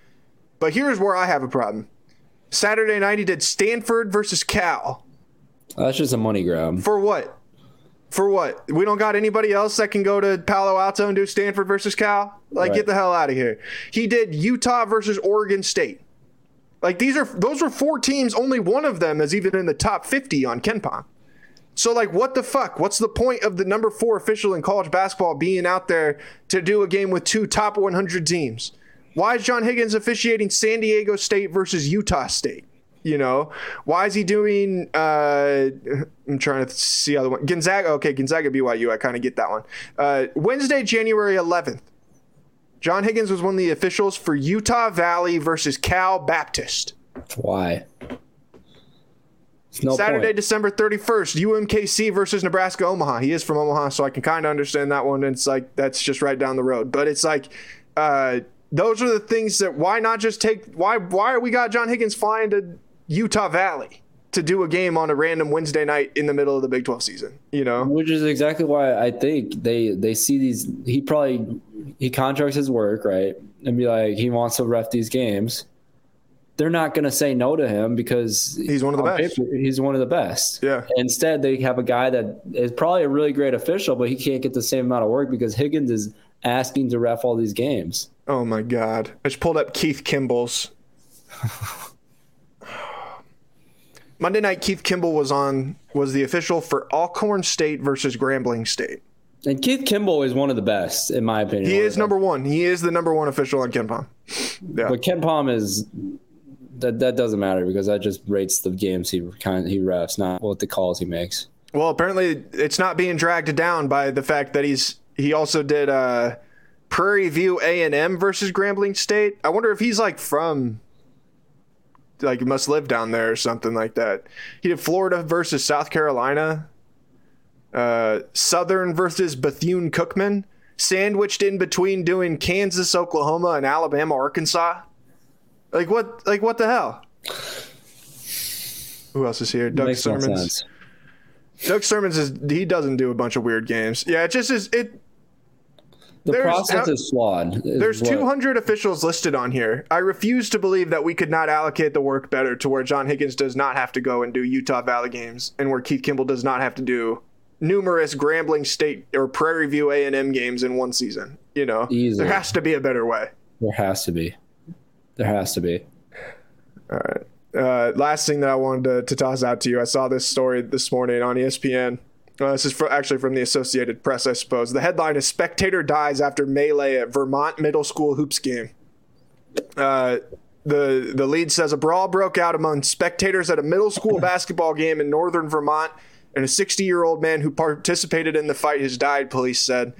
But here's where I have a problem. Saturday night he did Stanford versus Cal. That's just a money grab. For what? For what? We don't got anybody else that can go to Palo Alto and do Stanford versus Cal? Like, right. get the hell out of here. He did Utah versus Oregon State. Like, these are those were four teams. Only one of them is even in the top 50 on KenPom. So, like, what the fuck? What's the point of the number four official in college basketball being out there to do a game with two top 100 teams? Why is John Higgins officiating San Diego State versus Utah State? You know, why is he doing? Uh, I'm trying to see other one. Gonzaga. Okay, Gonzaga BYU. I kind of get that one. Uh, Wednesday, January 11th. John Higgins was one of the officials for Utah Valley versus Cal Baptist. Why? No Saturday, point. December 31st, UMKC versus Nebraska Omaha. He is from Omaha, so I can kind of understand that one. It's like that's just right down the road. But it's like uh, those are the things that why not just take why why are we got John Higgins flying to Utah Valley to do a game on a random Wednesday night in the middle of the Big 12 season, you know? Which is exactly why I think they they see these he probably he contracts his work, right? And be like he wants to ref these games. They're not going to say no to him because he's one of the on best. Paper, he's one of the best. Yeah. Instead, they have a guy that is probably a really great official, but he can't get the same amount of work because Higgins is asking to ref all these games. Oh my God! I just pulled up Keith Kimble's [laughs] Monday night, Keith Kimble was on was the official for Alcorn State versus Grambling State. And Keith Kimble is one of the best, in my opinion. He is number one. He is the number one official on KenPom. Yeah. But KenPom is that that doesn't matter because that just rates the games he kind he refs, not what the calls he makes. Well, apparently it's not being dragged down by the fact that he's he also did uh, Prairie View A and M versus Grambling State. I wonder if he's like from like he must live down there or something like that. He did Florida versus South Carolina, uh, Southern versus Bethune Cookman, sandwiched in between doing Kansas, Oklahoma, and Alabama, Arkansas. Like what? Like what the hell? Who else is here? Doug Makes Sirmons. Doug Sirmons is he doesn't do a bunch of weird games. Yeah, it just is it. The There's- process is flawed. is There's what- 200 officials listed on here. I refuse to believe that we could not allocate the work better to where John Higgins does not have to go and do Utah Valley games, and where Keith Kimble does not have to do numerous Grambling State or Prairie View A and M games in one season. You know, Easily. there has to be a better way. There has to be. There has to be. All right. Uh, last thing that I wanted to, to toss out to you, I saw this story this morning on ESPN. Uh, this is fr actually from the Associated Press, I suppose. The headline is "Spectator dies after melee at Vermont middle school hoops game." Uh, the the lead says a brawl broke out among spectators at a middle school [laughs] basketball game in northern Vermont, and a 60 year old man who participated in the fight has died. Police said.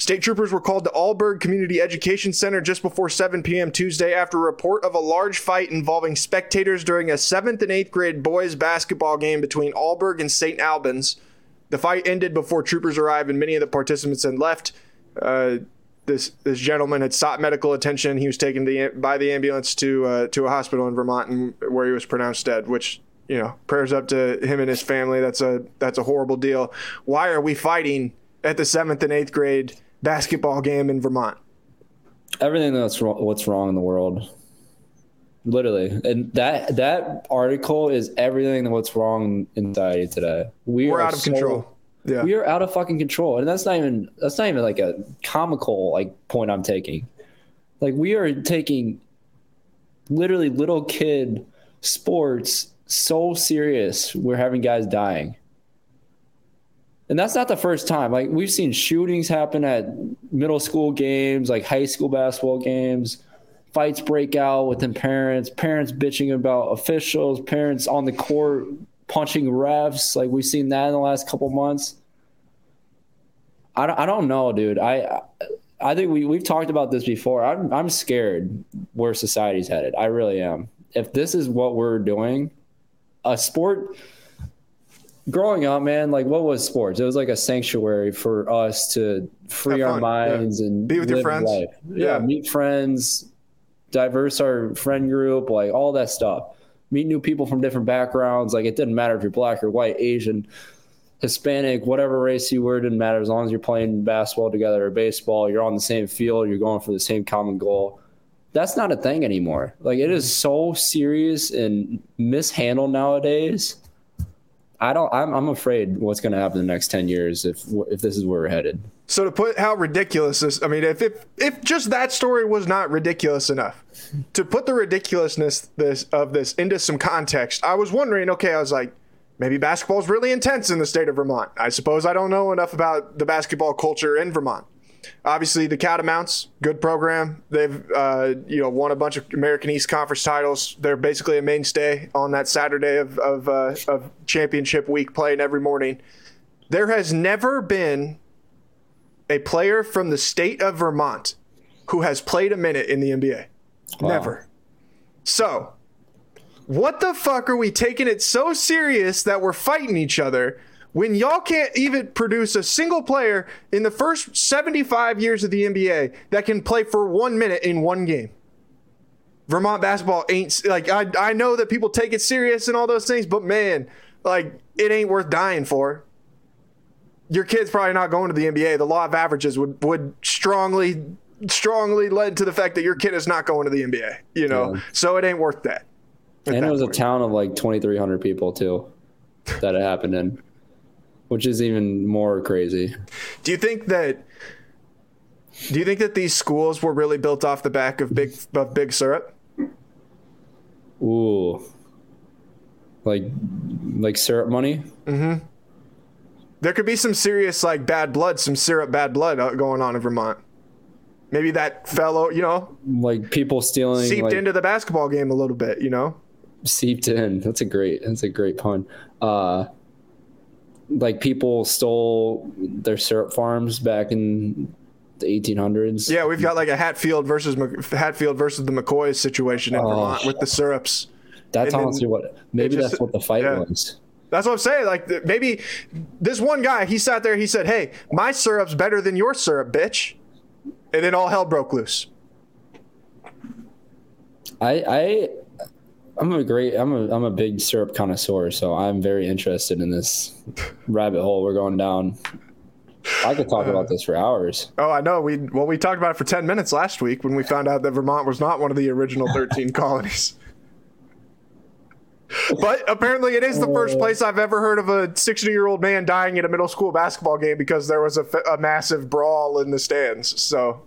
State troopers were called to Alburgh Community Education Center just before 7 p.m. Tuesday after a report of a large fight involving spectators during a 7th and 8th grade boys basketball game between Alburgh and St. Albans. The fight ended before troopers arrived and many of the participants had left. Uh, this this gentleman had sought medical attention. He was taken the, by the ambulance to uh, to a hospital in Vermont, and where he was pronounced dead. Which you know, prayers up to him and his family. That's a that's a horrible deal. Why are we fighting at the seventh and eighth grade basketball game in Vermont? Everything that's what's wrong in the world. Literally. And that that article is everything that what's wrong in society today. We We're are out of so- control. Yeah. We are out of fucking control. And that's not even that's not even like a comical like point I'm taking. Like we are taking literally little kid sports so serious. We're having guys dying. And that's not the first time. Like we've seen shootings happen at middle school games, like high school basketball games. Fights break out within parents, parents bitching about officials, parents on the court punching refs. Like we've seen that in the last couple months. I don't, I don't know, dude. I I think we we've talked about this before. I'm I'm scared where society's headed. I really am. If this is what we're doing, a sport growing up, man, like what was sports? It was like a sanctuary for us to free our fun, yeah. minds and Be with your friends. Yeah, Yeah. meet friends, diverse our friend group, like all that stuff. Meet new people from different backgrounds. Like it didn't matter if you're black or white, Asian, Hispanic, whatever race you were, didn't matter as long as you're playing basketball together or baseball, you're on the same field, you're going for the same common goal. That's not a thing anymore. Like it is mm-hmm. so serious and mishandled nowadays. I don't. I'm. I'm afraid what's going to happen in the next ten years if if this is where we're headed. So to put how ridiculous this, I mean, if if if just that story was not ridiculous enough, to put the ridiculousness this of this into some context, I was wondering. Okay, I was like, maybe basketball's really intense in the state of Vermont. I suppose I don't know enough about the basketball culture in Vermont. Obviously, the Catamounts, good program. They've uh, you know won a bunch of American East Conference titles. They're basically a mainstay on that Saturday of of, uh, of championship week, playing every morning. There has never been a player from the state of Vermont who has played a minute in the NBA. Never. So, what the fuck are we taking it so serious that we're fighting each other when y'all can't even produce a single player in the first 75 years of the NBA that can play for one minute in one game? Vermont basketball ain't like I I know that people take it serious and all those things, but man, like it ain't worth dying for your kid's probably not going to the NBA. The law of averages would would strongly strongly led to the fact that your kid is not going to the NBA. You know, Yeah. so it ain't worth that. and that it was a town of like 2,300 people too that it happened in, which is even more crazy. Do you think that? Do you think that these schools were really built off the back of big of big syrup? Ooh, like like syrup money. Mm-hmm. There could be some serious like bad blood, some syrup bad blood uh, going on in Vermont. Maybe that fellow, you know, like people stealing seeped like, into the basketball game a little bit. You know, seeped in. That's a great. That's a great pun. Uh, like people stole their syrup farms back in the 1800s. Yeah, we've got like a Hatfield versus Mc- Hatfield versus the McCoys situation in Oh. Vermont with the syrups. That's And honestly what maybe just- that's what the fight yeah. was. That's what I'm saying. Like maybe this one guy, he sat there, he said, "Hey, my syrup's better than your syrup, bitch," and then all hell broke loose. I I I'm a great I'm a I'm a big syrup connoisseur, so I'm very interested in this [laughs] rabbit hole we're going down. I could talk about this for hours. Oh, I know. We well, we talked about it for ten minutes last week when we found out that Vermont was not one of the original thirteen [laughs] colonies. But apparently, it is the first oh. place I've ever heard of a sixty-year-old man dying at a middle school basketball game because there was a, f- a massive brawl in the stands. So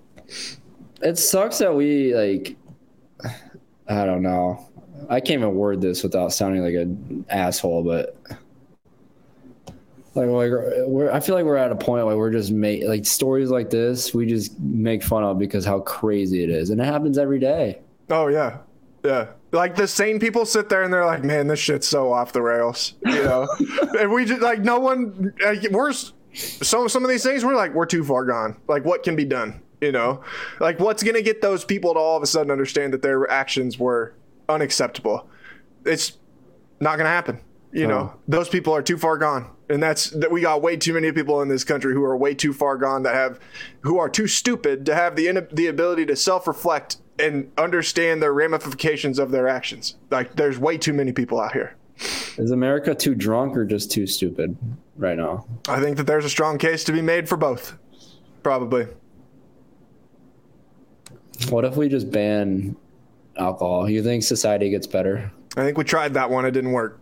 It sucks that we like I don't know. I can't even word this without sounding like an asshole, but like, like we're, I feel like we're at a point where we're just make like stories like this. We just make fun of because how crazy it is, and it happens every day. Oh yeah, yeah. Like the sane people sit there and they're like, "Man, this shit's so off the rails," you know. [laughs] and we just like no one. Like, we're s- some some of these things. We're like, we're too far gone. Like, what can be done? You know, like what's gonna get those people to all of a sudden understand that their actions were unacceptable? It's not gonna happen. You know, those people are too far gone, and that's that. We got way too many people in this country who are way too far gone that have, who are too stupid to have the the ability to self reflect and understand the ramifications of their actions. Like, there's way too many people out here. Is America too drunk or just too stupid right now? I think that there's a strong case to be made for both. Probably. What if we just ban alcohol? You think society gets better? I think we tried that one. It didn't work.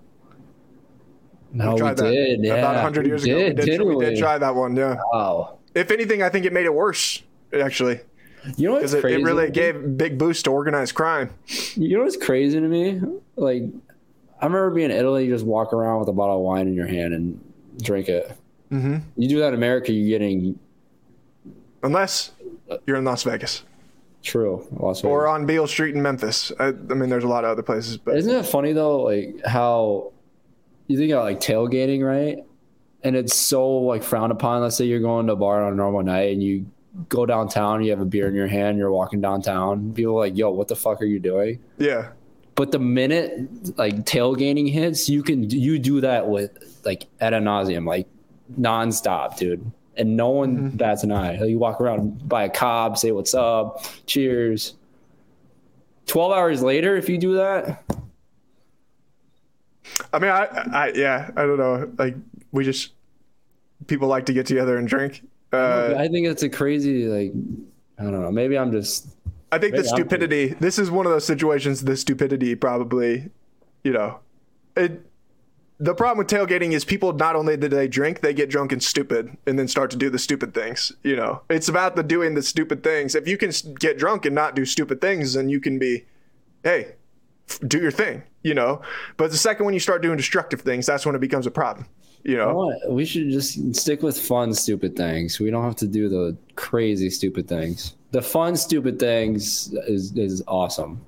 No, we that did. Yeah, about 100 years we ago. did, we, did, didn't we we? did try that one. Yeah. Wow. If anything, I think it made it worse. Actually, You know what's it, crazy? it really gave big boost to organized crime. You know what's crazy to me? Like, I remember being in Italy. You just walk around with a bottle of wine in your hand and drink it. Mm-hmm. You do that in America, you're getting Unless you're in Las Vegas true. Las Vegas. or on Beale Street in Memphis. I, I mean, there's a lot of other places, but Isn't it funny though? Like how you think about like tailgating, right? And it's so like frowned upon. Let's say you're going to a bar on a normal night and you go downtown, you have a beer in your hand, you're walking downtown. People are like, "Yo, what the fuck are you doing?" yeah, But the minute like tailgating hits, you can you do that with like ad nauseum, like nonstop, dude. And no one mm-hmm. bats an eye. You walk around by a cob, say what's up, cheers. Twelve hours later, if you do that, I mean, I, I, yeah, I don't know. Like, we just people like to get together and drink. Uh, I think it's a crazy like I don't know. Maybe I'm just I think the stupidity. This is one of those situations. The stupidity probably, you know, it. The problem with tailgating is people not only do they drink, they get drunk and stupid, and then start to do the stupid things. You know, it's about the doing the stupid things. If you can get drunk and not do stupid things, then you can be, hey, f- do your thing. You know, but the second when you start doing destructive things, that's when it becomes a problem. You know, we should just stick with fun, stupid things. We don't have to do the crazy, stupid things. The fun, stupid things is is awesome,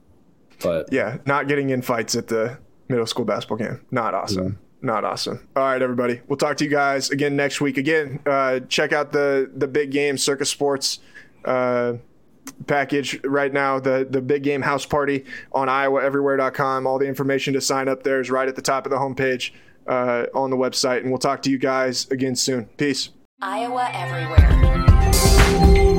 but yeah, not getting in fights at the middle school basketball game. Not awesome. Not awesome. All right, everybody. We'll talk to you guys again next week. Again, uh, check out the the big game Circa Sports uh, package right now. The the big game house party on IowaEverywhere.com. All the information to sign up there is right at the top of the homepage uh, on the website. And we'll talk to you guys again soon. Peace. Iowa Everywhere.